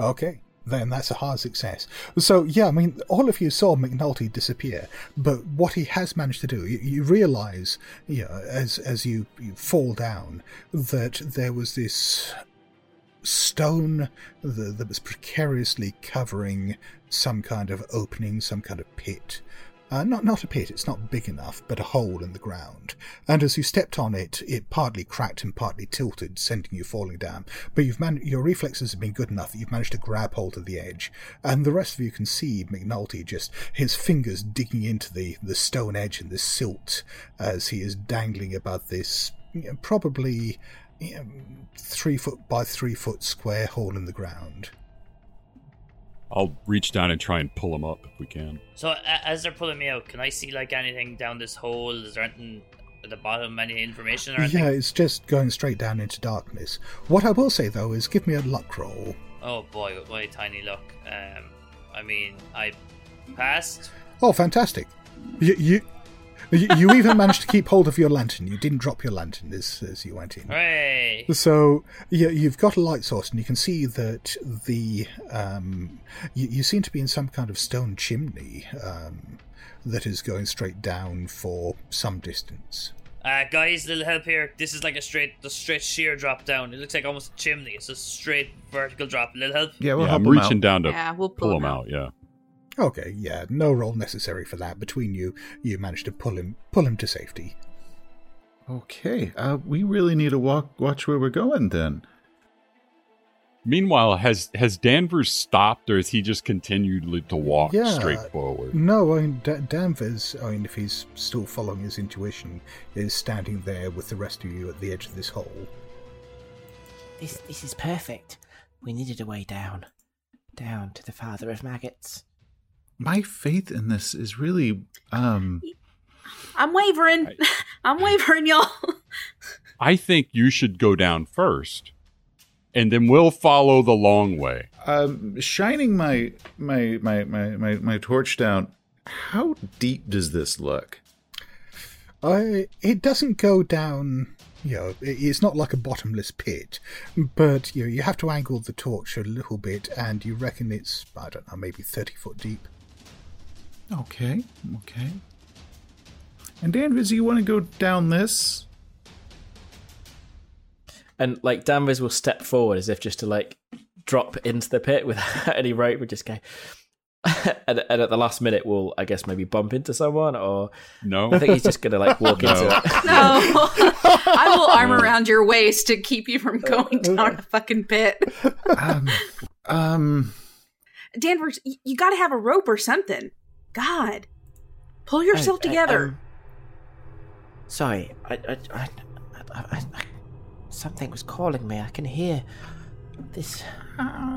okay, then that's a hard success. So yeah, I mean, all of you saw McNulty disappear, but what he has managed to do, you, you realize, you know, as as you, you fall down, that there was this stone that, that was precariously covering some kind of opening, some kind of pit. Uh, not not a pit; it's not big enough, but a hole in the ground. And as you stepped on it, it partly cracked and partly tilted, sending you falling down. But you've man- your reflexes have been good enough that you've managed to grab hold of the edge, and the rest of you can see McNulty just his fingers digging into the the stone edge and the silt as he is dangling above this you know, probably you know, three foot by three foot square hole in the ground. I'll reach down and try and pull him up if we can. So a- as they're pulling me out, can I see like anything down this hole? Is there anything at the bottom, any information or anything? Yeah, it's just going straight down into darkness. What I will say though is give me a luck roll. Oh boy, with my tiny luck. Um, I mean, I passed. Oh, fantastic! You you, you, you even managed to keep hold of your lantern. You didn't drop your lantern as as you went in. Hooray! So yeah, you've got a light source, and you can see that the um, you, you seem to be in some kind of stone chimney um, that is going straight down for some distance. Uh, guys, a little help here. This is like a straight, the straight sheer drop down. It looks like almost a chimney. It's a straight vertical drop. A Little help. Yeah, we'll yeah, help I'm 'em reaching out. down to Yeah, we'll pull pull him him out. Yeah. Okay, yeah, no roll necessary for that. Between you, you managed to pull him pull him to safety. Okay, uh, we really need to walk, watch where we're going then. Meanwhile, has has Danvers stopped, or has he just continued to walk Yeah. straight forward? No, I mean D- Danvers. I mean, if he's still following his intuition, is standing there with the rest of you at the edge of this hole. This this is perfect. We needed a way down. Down to the father of maggots. My faith in this is really, um, I'm wavering. [LAUGHS] I'm wavering, y'all. I think you should go down first, and then we'll follow the long way. um, shining my my my my my, my torch down. How deep does this look? I, it doesn't go down. You know, it's not like a bottomless pit, but you know, you have to angle the torch a little bit, and you reckon it's I don't know, maybe thirty foot deep. Okay, okay. And Danvers, you want to go down this? And like Danvers will step forward as if just to like drop into the pit without [LAUGHS] any rope, would just go. and, and at the last minute, we'll I guess maybe bump into someone, or No, I think he's just gonna like walk [LAUGHS] No. into it. [LAUGHS] No, I will arm around your waist to keep you from going down a fucking pit. Um, um, Danvers, y- you got to have a rope or something. God, pull yourself I- together. um, sorry, I, I, I, I, I, I, something was calling me. I can hear this,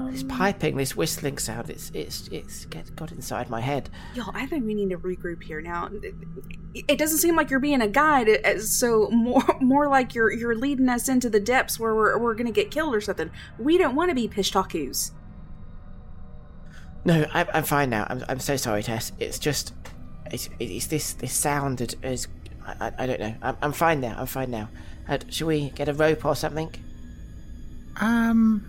this piping, this whistling sound. It's, it's, it's get, got inside my head. Y'all, I think we need to regroup here now. It- It doesn't seem like you're being a guide, uh, so more [LAUGHS] more like you're you're leading us into the depths where we're we're gonna get killed or something. We don't want to be pish pishtakus. No, I'm, I'm fine now. I'm, I'm so sorry, Tess. It's just, it's, it's this, this sound that is, I, I, I don't know. I'm, I'm fine now. I'm fine now. Uh, shall we get a rope or something? um,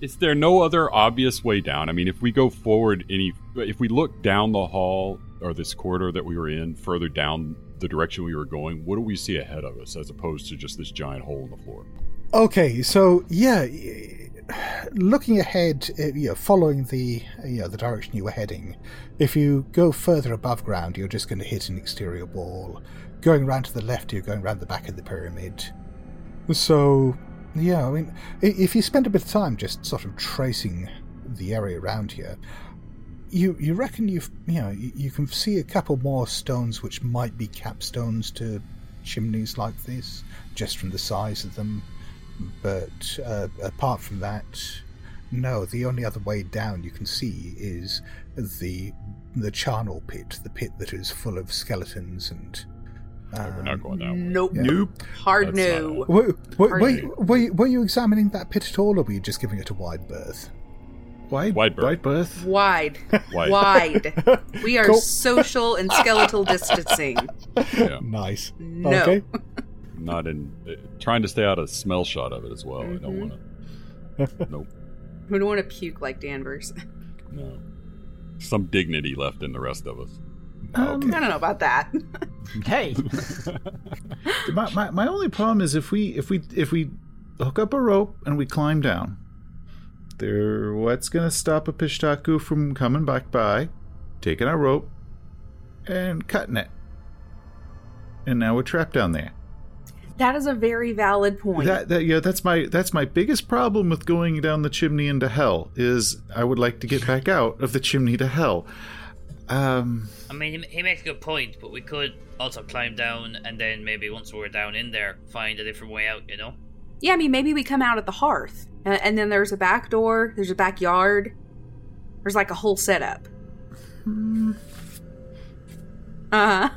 is there no other obvious way down? I mean, if we go forward any, if we look down the hall or this corridor that we were in, further down the direction we were going, what do we see ahead of us as opposed to just this giant hole in the floor? Okay, so yeah, y- looking ahead, uh, you know, following the you know the direction you were heading, if you go further above ground, you're just going to hit an exterior wall. Going round to the left, you're going round the back of the pyramid. So yeah, I mean, if you spend a bit of time just sort of tracing the area around here, you you reckon you've you know you, you can see a couple more stones which might be capstones to chimneys like this, just from the size of them. But uh, apart from that, no. The only other way down you can see is the the charnel pit, the pit that is full of skeletons and. we're Um, not going that way. Nope. nope. Hard That's no. not were, were, Pardon were, me. you- were, you- were you examining that pit at all, or were you just giving it a wide berth? Wide, Wide berth. wide berth. Wide. [LAUGHS] Wide. Wide. We are Cool. social and skeletal distancing. Yeah, [LAUGHS] Nice. No. Okay. [LAUGHS] not in uh, trying to stay out of smell shot of it as well. I don't Mhm. want to. nope. We don't want to puke like Danvers. [LAUGHS] No. Some dignity left in the rest of us. Um, I don't know about that. Hey, [LAUGHS] [LAUGHS] my, my, my only problem is if we if we if we hook up a rope and we climb down, there what's gonna stop a Pishtaku from coming back by, taking our rope, and cutting it. And now we're trapped down there. That is a very valid point. That, that yeah, that's my that's my biggest problem with going down the chimney into hell is I would like to get back [LAUGHS] out of the chimney to hell. Um, I mean, he, he makes a good point, but we could also climb down and then maybe once we're down in there, find a different way out. You know? yeah, I mean, maybe we come out at the hearth, and, and then there's a back door, there's a backyard, there's like a whole setup. Uh huh.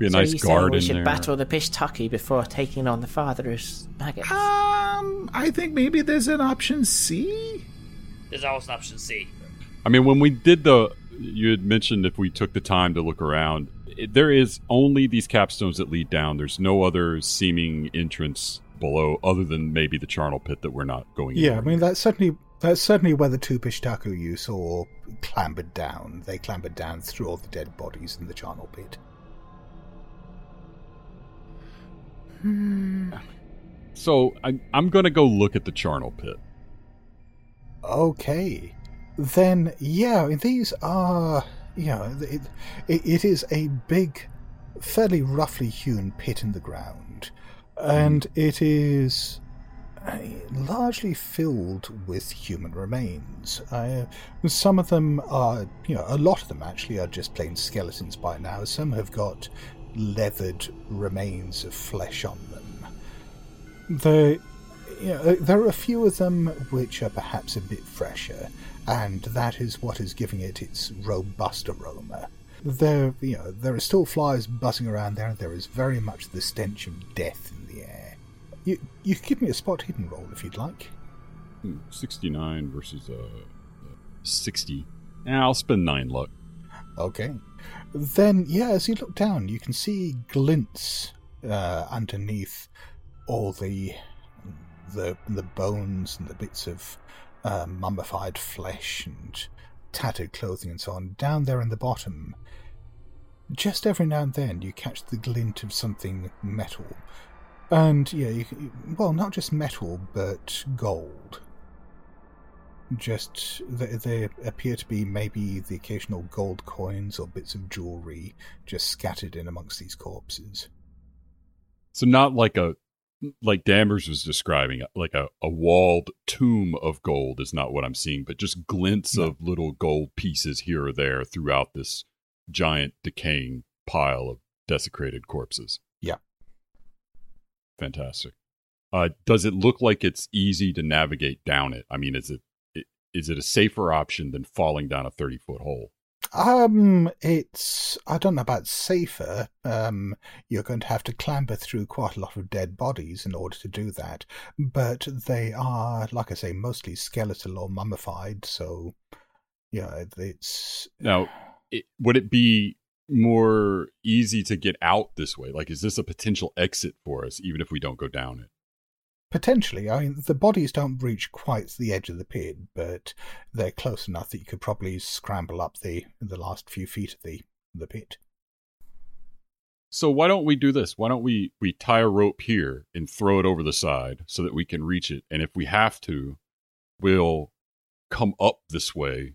Be a so nice you saying guard we should there. battle the Pishtaki before taking on the father's maggots? um, I think maybe there's an option C. There's always an option C. I mean, when we did the, you had mentioned if we took the time to look around, it, there is only these capstones that lead down. There's no other seeming entrance below, other than maybe the charnel pit that we're not going. Yeah, I into. mean that's certainly That's certainly where the two Pishtaku you saw clambered down. They clambered down through all the dead bodies in the charnel pit. So I, I'm going to go look at the charnel pit. Okay. Then, yeah, these are, you know, it, it, it is a big, fairly roughly hewn pit in the ground. And it is uh, largely filled with human remains. Uh, some of them are, you know, a lot of them actually are just plain skeletons by now. Some have got leathered remains of flesh on them. The, you know, there are a few of them which are perhaps a bit fresher, and that is what is giving it its robust aroma. There, you know, there are still flies buzzing around there, and there is very much the stench of death in the air. You, you can give me a spot hidden roll if you'd like. Hmm, 69 versus uh, uh, 60. Yeah, I'll spend 9 luck. Okay. Then, yeah, as you look down, you can see glints uh, underneath all the the the bones and the bits of uh, mummified flesh and tattered clothing and so on. Down there in the bottom, just every now and then, you catch the glint of something metal, and yeah, you, well, not just metal, but gold. Just there, there appear to be maybe the occasional gold coins or bits of jewelry just scattered in amongst these corpses. So not like a like Danvers was describing, like a, a walled tomb of gold is not what I'm seeing, but just glints No. of little gold pieces here or there throughout this giant decaying pile of desecrated corpses. Yeah. Fantastic. Uh, does it look like it's easy to navigate down it? I mean, is it is it a safer option than falling down a 30 foot hole? Um, it's I don't know about safer. Um, you're going to have to clamber through quite a lot of dead bodies in order to do that. But they are, like I say, mostly skeletal or mummified. So, yeah, it's Now, it, would it be more easy to get out this way? Like, is this a potential exit for us, even if we don't go down it? Potentially. I mean, the bodies don't reach quite the edge of the pit, but they're close enough that you could probably scramble up the the last few feet of the the pit. So why don't we do this? Why don't we we tie a rope here and throw it over the side so that we can reach it? And if we have to, we'll come up this way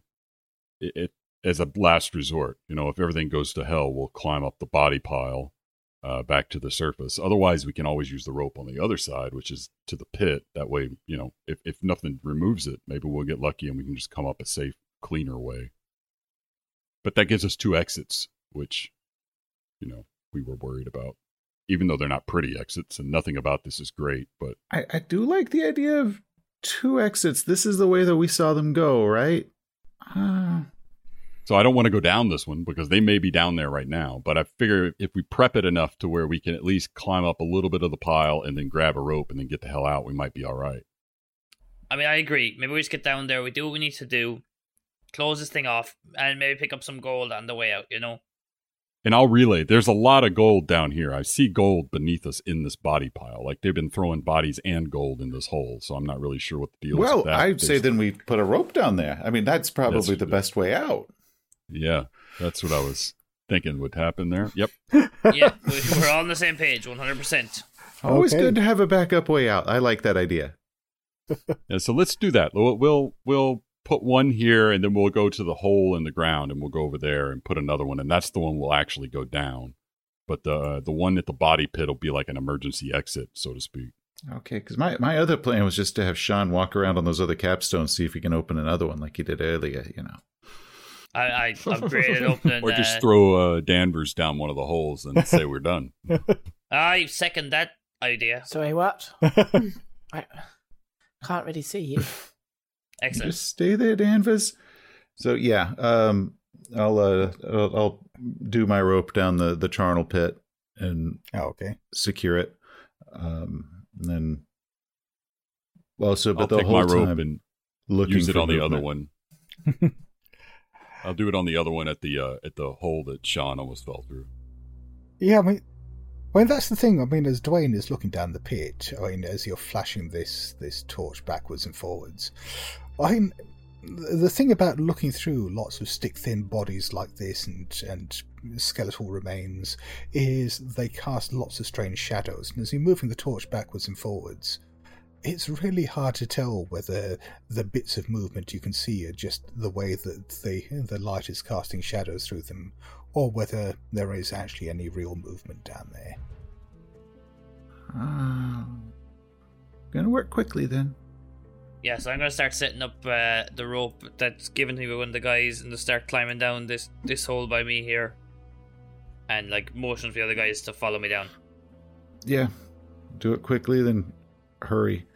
it, it, as a last resort. You know, if everything goes to hell, we'll climb up the body pile uh, back to the surface. Otherwise, we can always use the rope on the other side, which is to the pit. That way, you know, if if nothing removes it, maybe we'll get lucky and we can just come up a safe, cleaner way. But that gives us two exits, which, you know, we were worried about. Even though they're not pretty exits, and nothing about this is great, but I, I do like the idea of two exits. This is the way that we saw them go, right? Uh, so I don't want to go down this one because they may be down there right now. But I figure if we prep it enough to where we can at least climb up a little bit of the pile and then grab a rope and then get the hell out, we might be all right. I mean, I agree. Maybe we just get down there. We do what we need to do. Close this thing off, and maybe pick up some gold on the way out. You know. And I'll relay. There's a lot of gold down here. I see gold beneath us in this body pile. Like they've been throwing bodies and gold in this hole. So I'm not really sure what the deal is. well. I'd say then we put a rope down there. I mean, that's probably That's- the best way out. Yeah, that's what I was thinking would happen there. Yep. [LAUGHS] yeah, [LAUGHS] we- we're all on the same page, one hundred percent. Always Okay. good to have a backup way out. I like that idea. [LAUGHS] Yeah, so let's do that. We'll, we'll we'll put one here, and then we'll go to the hole in the ground, and we'll go over there and put another one, and that's the one we'll actually go down. But the the one at the body pit will be like an emergency exit, so to speak. Okay, because my, my other plan was just to have Sean walk around on those other capstones, see if he can open another one like he did earlier, you know. I I upgraded [LAUGHS] opening. Or just uh, throw uh, Danvers down one of the holes and say we're done. [LAUGHS] I second that idea. Sorry, what? [LAUGHS] I can't really see you. Excellent. Just stay there, Danvers. So yeah, um, I'll, uh, I'll I'll do my rope down the the charnel pit and Oh, okay. secure it, um, and then well, so but I'll the take whole my rope time and looking use it for on the other one. I'll do it on the other one at the uh, at the hole that Sean almost fell through. Yeah, I mean, I mean, that's the thing. I mean, as Dwayne is looking down the pit, I mean, as you're flashing this this torch backwards and forwards, I mean, the thing about looking through lots of stick thin bodies like this and and skeletal remains is they cast lots of strange shadows, and as you're moving the torch backwards and forwards, it's really hard to tell whether the bits of movement you can see are just the way that the the light is casting shadows through them, or whether there is actually any real movement down there. Uh, gonna work quickly then. Yeah, so I'm gonna start setting up uh, the rope that's given to me by one of the guys, and to start climbing down this this hole by me here, and like motion for the other guys to follow me down. Yeah, do it quickly, then hurry.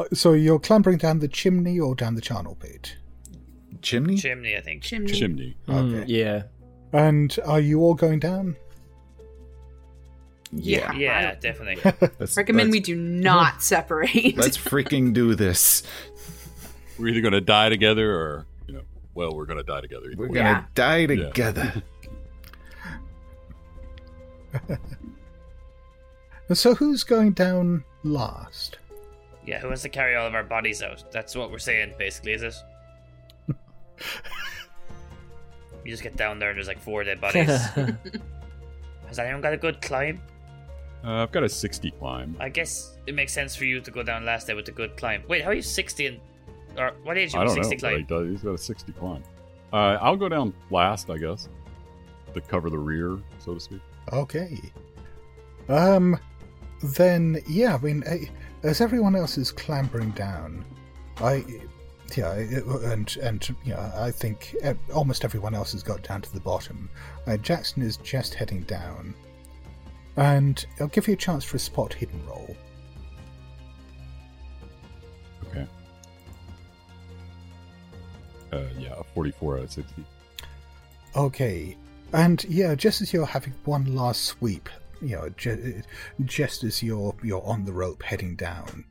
Uh, So you're clambering down the chimney or down the charnel pit? Chimney? Chimney, I think. Chimney. Chimney. Mm, Okay. yeah. And are you all going down? yeah. Yeah, definitely. [LAUGHS] Let's, Recommend let's, we do not [LAUGHS] separate. Let's freaking do this. We're either going to die together or, you know, well, we're going to die together. We're gonna Yeah. die together. [LAUGHS] So who's going down last? Yeah, who wants to carry all of our bodies out? That's what we're saying, basically, is it? [LAUGHS] you just get down there and there's like four dead bodies. [LAUGHS] Has anyone got a good climb? Uh, I've got a 60 climb. I guess it makes sense for you to go down last day with a good climb. Wait, how are you 60 and. Or what age are I you don't 60 know. climb? but he does- he's got a 60 climb. Uh, I'll go down last, I guess, to cover the rear, so to speak. Okay. Um, then yeah, I mean, as everyone else is clambering down, I, yeah, and and yeah, I think almost everyone else has got down to the bottom. Uh, Jackson is just heading down, and I'll give you a chance for a spot hidden roll. Okay. Uh, yeah, a 44 out of 60. Okay, and yeah, just as you're having one last sweep, you know, ju- just as you're you're on the rope heading down,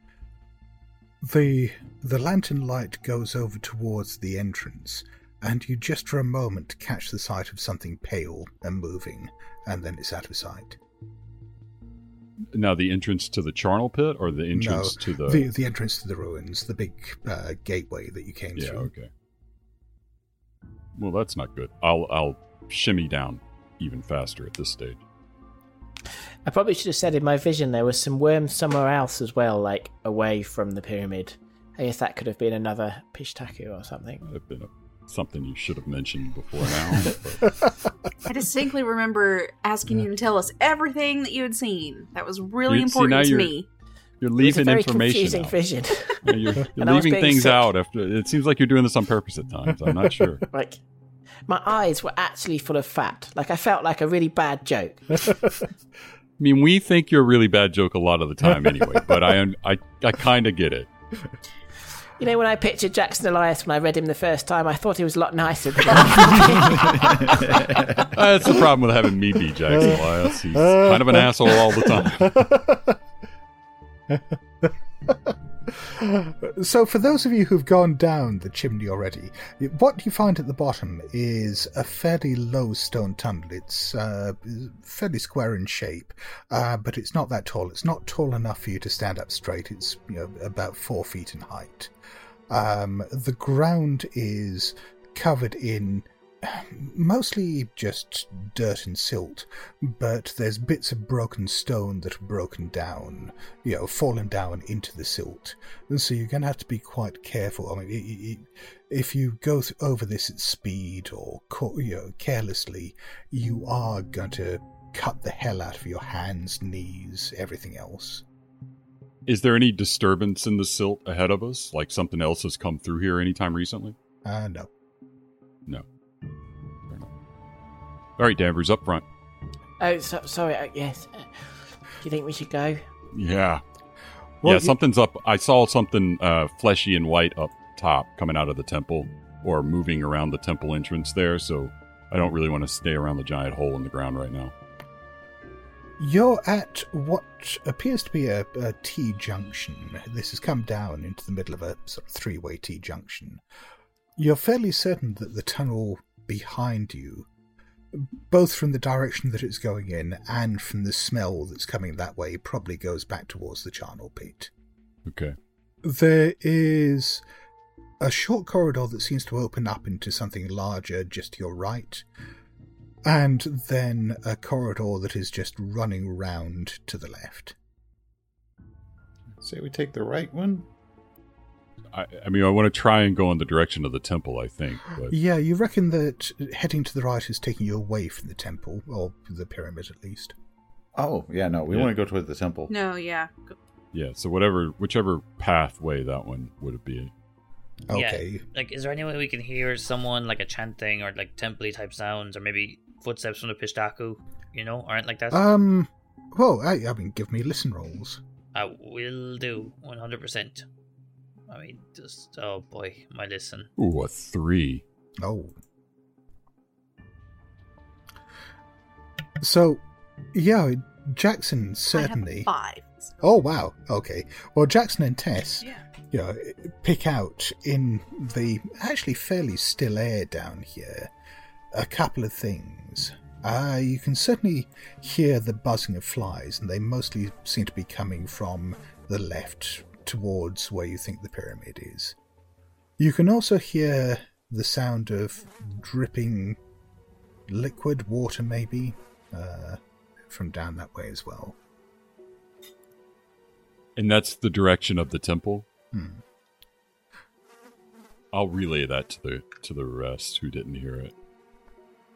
the the lantern light goes over towards the entrance, and you just for a moment catch the sight of something pale and moving, and then it's out of sight. Now, the entrance to the charnel pit or the entrance no, to the. the the entrance to the ruins, the big uh, gateway that you came yeah, through. okay. Well, that's not good. I'll I'll shimmy down even faster at this stage. I probably should have said in my vision there was some worms somewhere else as well, like away from the pyramid. I guess that could have been another Pishtaku or something. That'd been a, something you should have mentioned before now. [LAUGHS] I distinctly remember asking you to tell us everything that you had seen. That was really You- important now to you're- me. you're It was a leaving very information confusing out. vision. You're, [LAUGHS] you're And I leaving things sick. out after. It seems like you're doing this on purpose at times. I'm not sure. [LAUGHS] like my eyes were actually full of fat. Like I felt like a really bad joke. [LAUGHS] I mean, we think you're a really bad joke a lot of the time anyway, [LAUGHS] but I I, I kind of get it. You know, when I pictured Jackson Elias when I read him the first time, I thought he was a lot nicer than. [LAUGHS] Uh, That's the problem with having me be Jackson Elias. He's kind of an asshole all the time. So, for those of you who've gone down the chimney already, what you find at the bottom is a fairly low stone tunnel. It's uh, fairly square in shape, uh, but it's not that tall. It's not tall enough for you to stand up straight. It's you know, about four feet in height. Um, the ground is covered in mostly just dirt and silt, but there's bits of broken stone that are broken down, you know, fallen down into the silt. And so you're going to have to be quite careful. I mean, i- i- if you go th- over this at speed or you know, carelessly, you are going to cut the hell out of your hands, knees, everything else. Is there any disturbance in the silt ahead of us? Like something else has come through here anytime recently? Uh, no. No. Fair enough. All right, Danvers, up front. oh, so, sorry. Uh, yes. Uh, do you think we should go? Yeah. Well, yeah, you- something's up. I saw something uh, fleshy and white up top coming out of the temple or moving around the temple entrance there, so I don't really want to stay around the giant hole in the ground right now. You're at what appears to be a, a T junction. This has come down into the middle of a sort of three way T junction. You're fairly certain that the tunnel behind you both from the direction that it's going in and from the smell that's coming that way, probably goes back towards the charnel pit. Okay. There is a short corridor that seems to open up into something larger just to your right, and then a corridor that is just running round to the left. Say we take the right one. I, I mean, I want to try and go in the direction of the temple. I think, but Yeah, you reckon that heading to the right is taking you away from the temple, or the pyramid at least. Oh, yeah, no, we Yeah. want to go toward the temple. No, yeah. yeah. So whatever, whichever pathway that one would be. Okay. Like, is there any way we can hear someone like a chanting or like temple type sounds, or maybe footsteps from the Pishtaku? You know, aren't like that. Um, well, I, I mean, give me listen rolls. I will do one hundred percent. I mean, just oh boy, my listen. Ooh, a three. Oh. So, yeah, Jackson certainly. I have five. Oh wow. Okay. Well, Jackson and Tess, Yeah. you know, pick out in the actually fairly still air down here a couple of things. Uh, you can certainly hear the buzzing of flies, and they mostly seem to be coming from the left towards where you think the pyramid is. You can also hear the sound of dripping liquid water, maybe, uh, from down that way as well. And that's the direction of the temple. Hmm. I'll relay that to the to the rest who didn't hear it,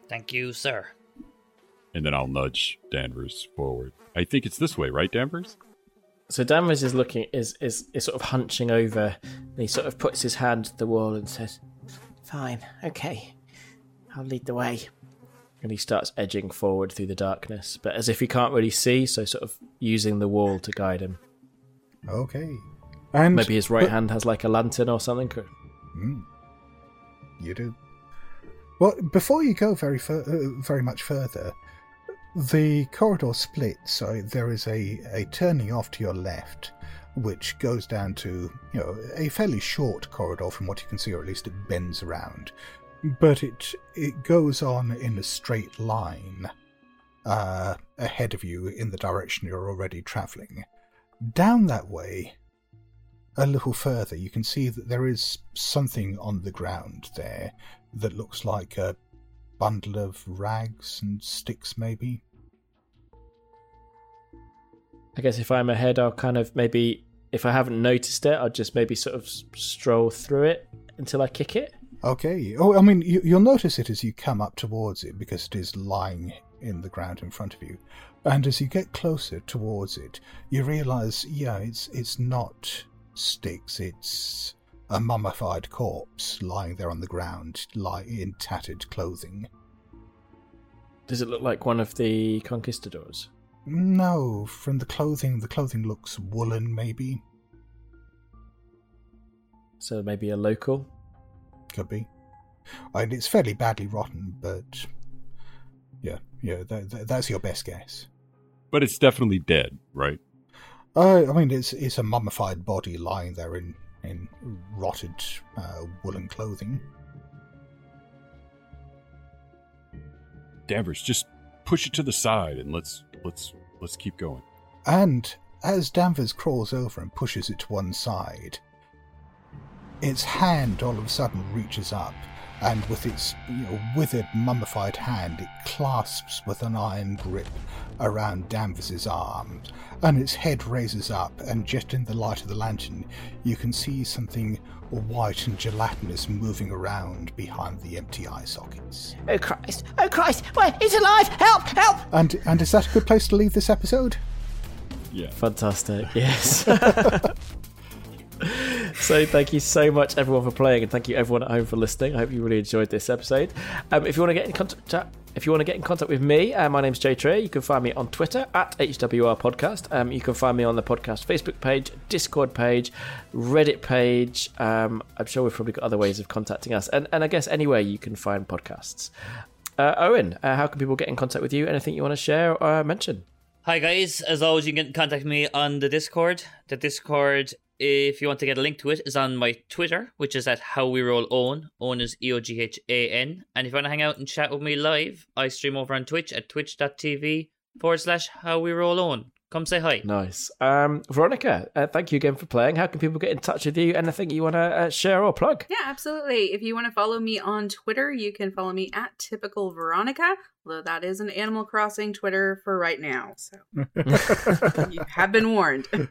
Thank you, sir. and then I'll nudge Danvers forward. I think it's this way, right, Danvers? So Danvers is looking is is is sort of hunching over and he sort of puts his hand to the wall and says, Fine, okay. I'll lead the way. and he starts edging forward through the darkness, but as if he can't really see, so sort of using the wall to guide him. Okay. And Maybe his right but- hand has like a lantern or something. Mm. You do. Well, before you go very fur- uh, very much further, the corridor splits. So there is a, a turning off to your left, which goes down to you know a fairly short corridor from what you can see, or at least it bends around. But it it goes on in a straight line uh, ahead of you in the direction you're already travelling. Down that way, a little further, you can see that there is something on the ground there that looks like a bundle of rags and sticks, maybe. I guess if I'm ahead, I'll kind of maybe, if I haven't noticed it, I'll just maybe sort of stroll through it until I kick it. Okay. Oh, I mean, you, you'll notice it as you come up towards it because it is lying in the ground in front of you. And as you get closer towards it, you realize, yeah, it's it's not sticks. It's a mummified corpse lying there on the ground, lying in tattered clothing. Does it look like one of the conquistadors? No, from the clothing, the clothing looks woolen, maybe. So maybe a local? Could be. And it's fairly badly rotten, but yeah, yeah, that, that, that's your best guess. But it's definitely dead, right? Uh, I mean, it's it's a mummified body lying there in in rotted uh, woolen clothing. Danvers, just push it to the side and let's let's let's keep going. And as Danvers crawls over and pushes it to one side, its hand all of a sudden reaches up, and with its you know, withered, mummified hand, it clasps with an iron grip around Danvers's arms, and its head raises up, and just in the light of the lantern, you can see something white and gelatinous moving around behind the empty eye sockets. Oh Christ! Oh Christ! Wait, it's alive! Help! Help! And and is that a good place to leave this episode? Yeah. Fantastic, yes. [LAUGHS] [LAUGHS] so thank you so much everyone for playing and thank you everyone at home for listening. I hope you really enjoyed this episode. Um, if you want to get in contact if you want to get in contact with me, uh, my name's Joe Trier. You can find me on Twitter at HWR Podcast. Um, you can find me on the podcast Facebook page, Discord page, Reddit page. Um, I'm sure we've probably got other ways of contacting us, and, and I guess anywhere you can find podcasts. Uh, Eoghan, uh, how can people get in contact with you? Anything you want to share or mention? Hi guys, as always, you can contact me on the Discord. The Discord if you want to get a link to it, is on my Twitter, which is at How We Roll Eoghan. Eoghan is E O G H A N. And if you want to hang out and chat with me live, I stream over on Twitch at twitch.tv forward slash How We Roll Eoghan. Come say hi. Nice. Um, Veronica, uh, thank you again for playing. How can people get in touch with you? Anything you want to uh, share or plug? Yeah, absolutely. If you want to follow me on Twitter, you can follow me at typical Veronica, although that is an Animal Crossing Twitter for right now. So [LAUGHS] you have been warned. [LAUGHS]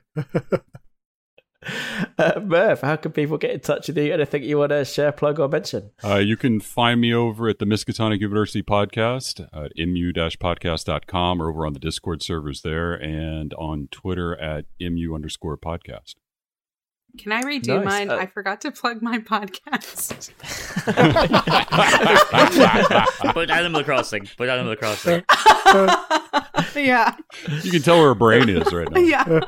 [LAUGHS] Uh, Murph, how can people get in touch with you? Anything you want to share, plug, or mention? Uh, you can find me over at the Miskatonic University podcast at mu-podcast.com or over on the Discord servers there and on Twitter at mu underscore podcast. Can I redo Nice. mine? Uh, I forgot to plug my podcast. [LAUGHS] [LAUGHS] but Animal Crossing. But Animal Crossing. yeah. You can tell where her brain is right now. Yeah.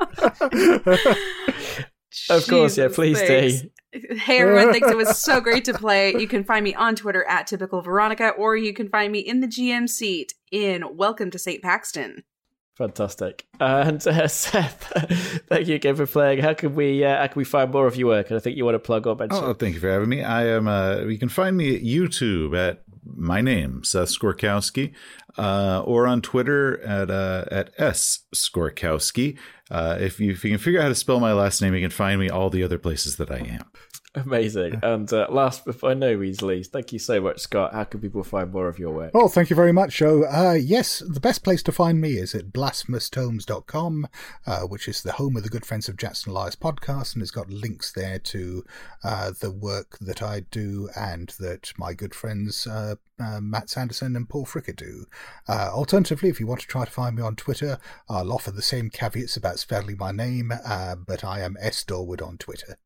Of course, yeah, please thanks. do. Hey everyone, thanks. It was so great to play. [LAUGHS] You can find me on Twitter at typical Veronica, or you can find me in the GM seat in Welcome to St. Paxton. Fantastic. And uh, [LAUGHS] Seth, thank you again for playing. How can we uh, how can we find more of your work? And I think you want to plug or mention. Oh, thank you for having me. I am. Uh, you can find me at YouTube at my name, Seth Skorkowski, uh, or on Twitter at uh, at s Skorkowski. Uh, if you if you can figure out how to spell my last name, you can find me all the other places that I am. Amazing. And uh, last but by no means least, thank you so much, Scott. How can people find more of your work? Well, thank you very much, Joe. Uh, yes, the best place to find me is at blasphemoustomes.com, uh, which is the home of the Good Friends of Jackson Elias podcast, and it's got links there to uh, the work that I do and that my good friends uh, uh, Matt Sanderson and Paul Fricker do. Uh, alternatively, if you want to try to find me on Twitter, I'll offer the same caveats about spelling my name, uh, but I am S. Dorward on Twitter.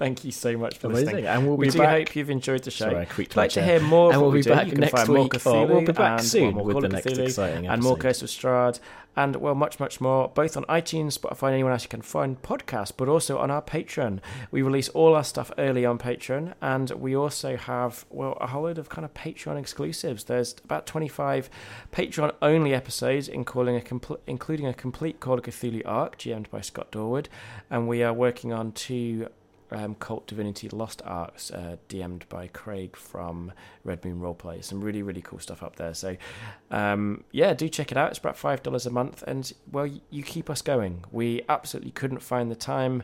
Thank you so much for Amazing. listening. And we'll we be do back- hope you've enjoyed the show. Sorry, I creaked If my you'd like to hear more, And we'll be back next week, Cthulhu we'll be back soon well, with Call the next Cthulhu exciting and more episode. Curse of Strahd, and well, much, much more, both on iTunes, Spotify, and anyone else you can find podcasts, but also on our Patreon. We release all our stuff early on Patreon, and we also have well a whole load of kind of Patreon exclusives. There's about 25 Patreon only episodes, including a compl- including a complete Call of Cthulhu arc, GM'd by Scott Dorward, and we are working on two um, Kult Divinity Lost arcs, uh, DM'd by Craig from Red Moon Roleplay. Some really, really cool stuff up there. So, um, yeah, do check it out. It's about $5 a month. And, well, you keep us going. We absolutely couldn't find the time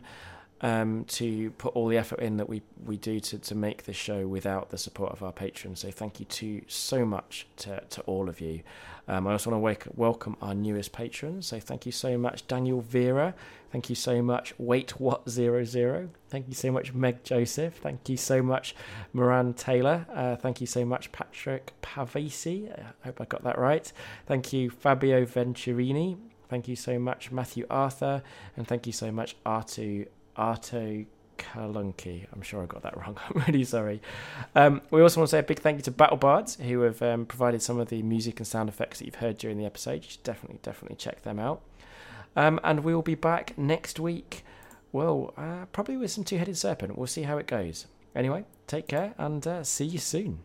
um, to put all the effort in that we, we do to, to make this show without the support of our patrons. So, thank you to so much to, to all of you. Um, I also want to wake, welcome our newest patrons. So, thank you so much, Daniel Vera. Thank you so much, Wait What Zero Zero. Thank you so much, Meg Joseph. Thank you so much, Moran Taylor. Uh, thank you so much, Patrick Pavesi. I hope I got that right. Thank you, Fabio Venturini. Thank you so much, Matthew Arthur, and thank you so much, Artu Arto Kalunki. I'm sure I got that [LAUGHS] wrong. I'm really sorry. Um, we also want to say a big thank you to Battle Bards, who have um, provided some of the music and sound effects that you've heard during the episode. You should definitely, definitely check them out. Um, and we will be back next week. Well, uh, probably with some two headed serpent. We'll see how it goes. Anyway, take care and uh, see you soon.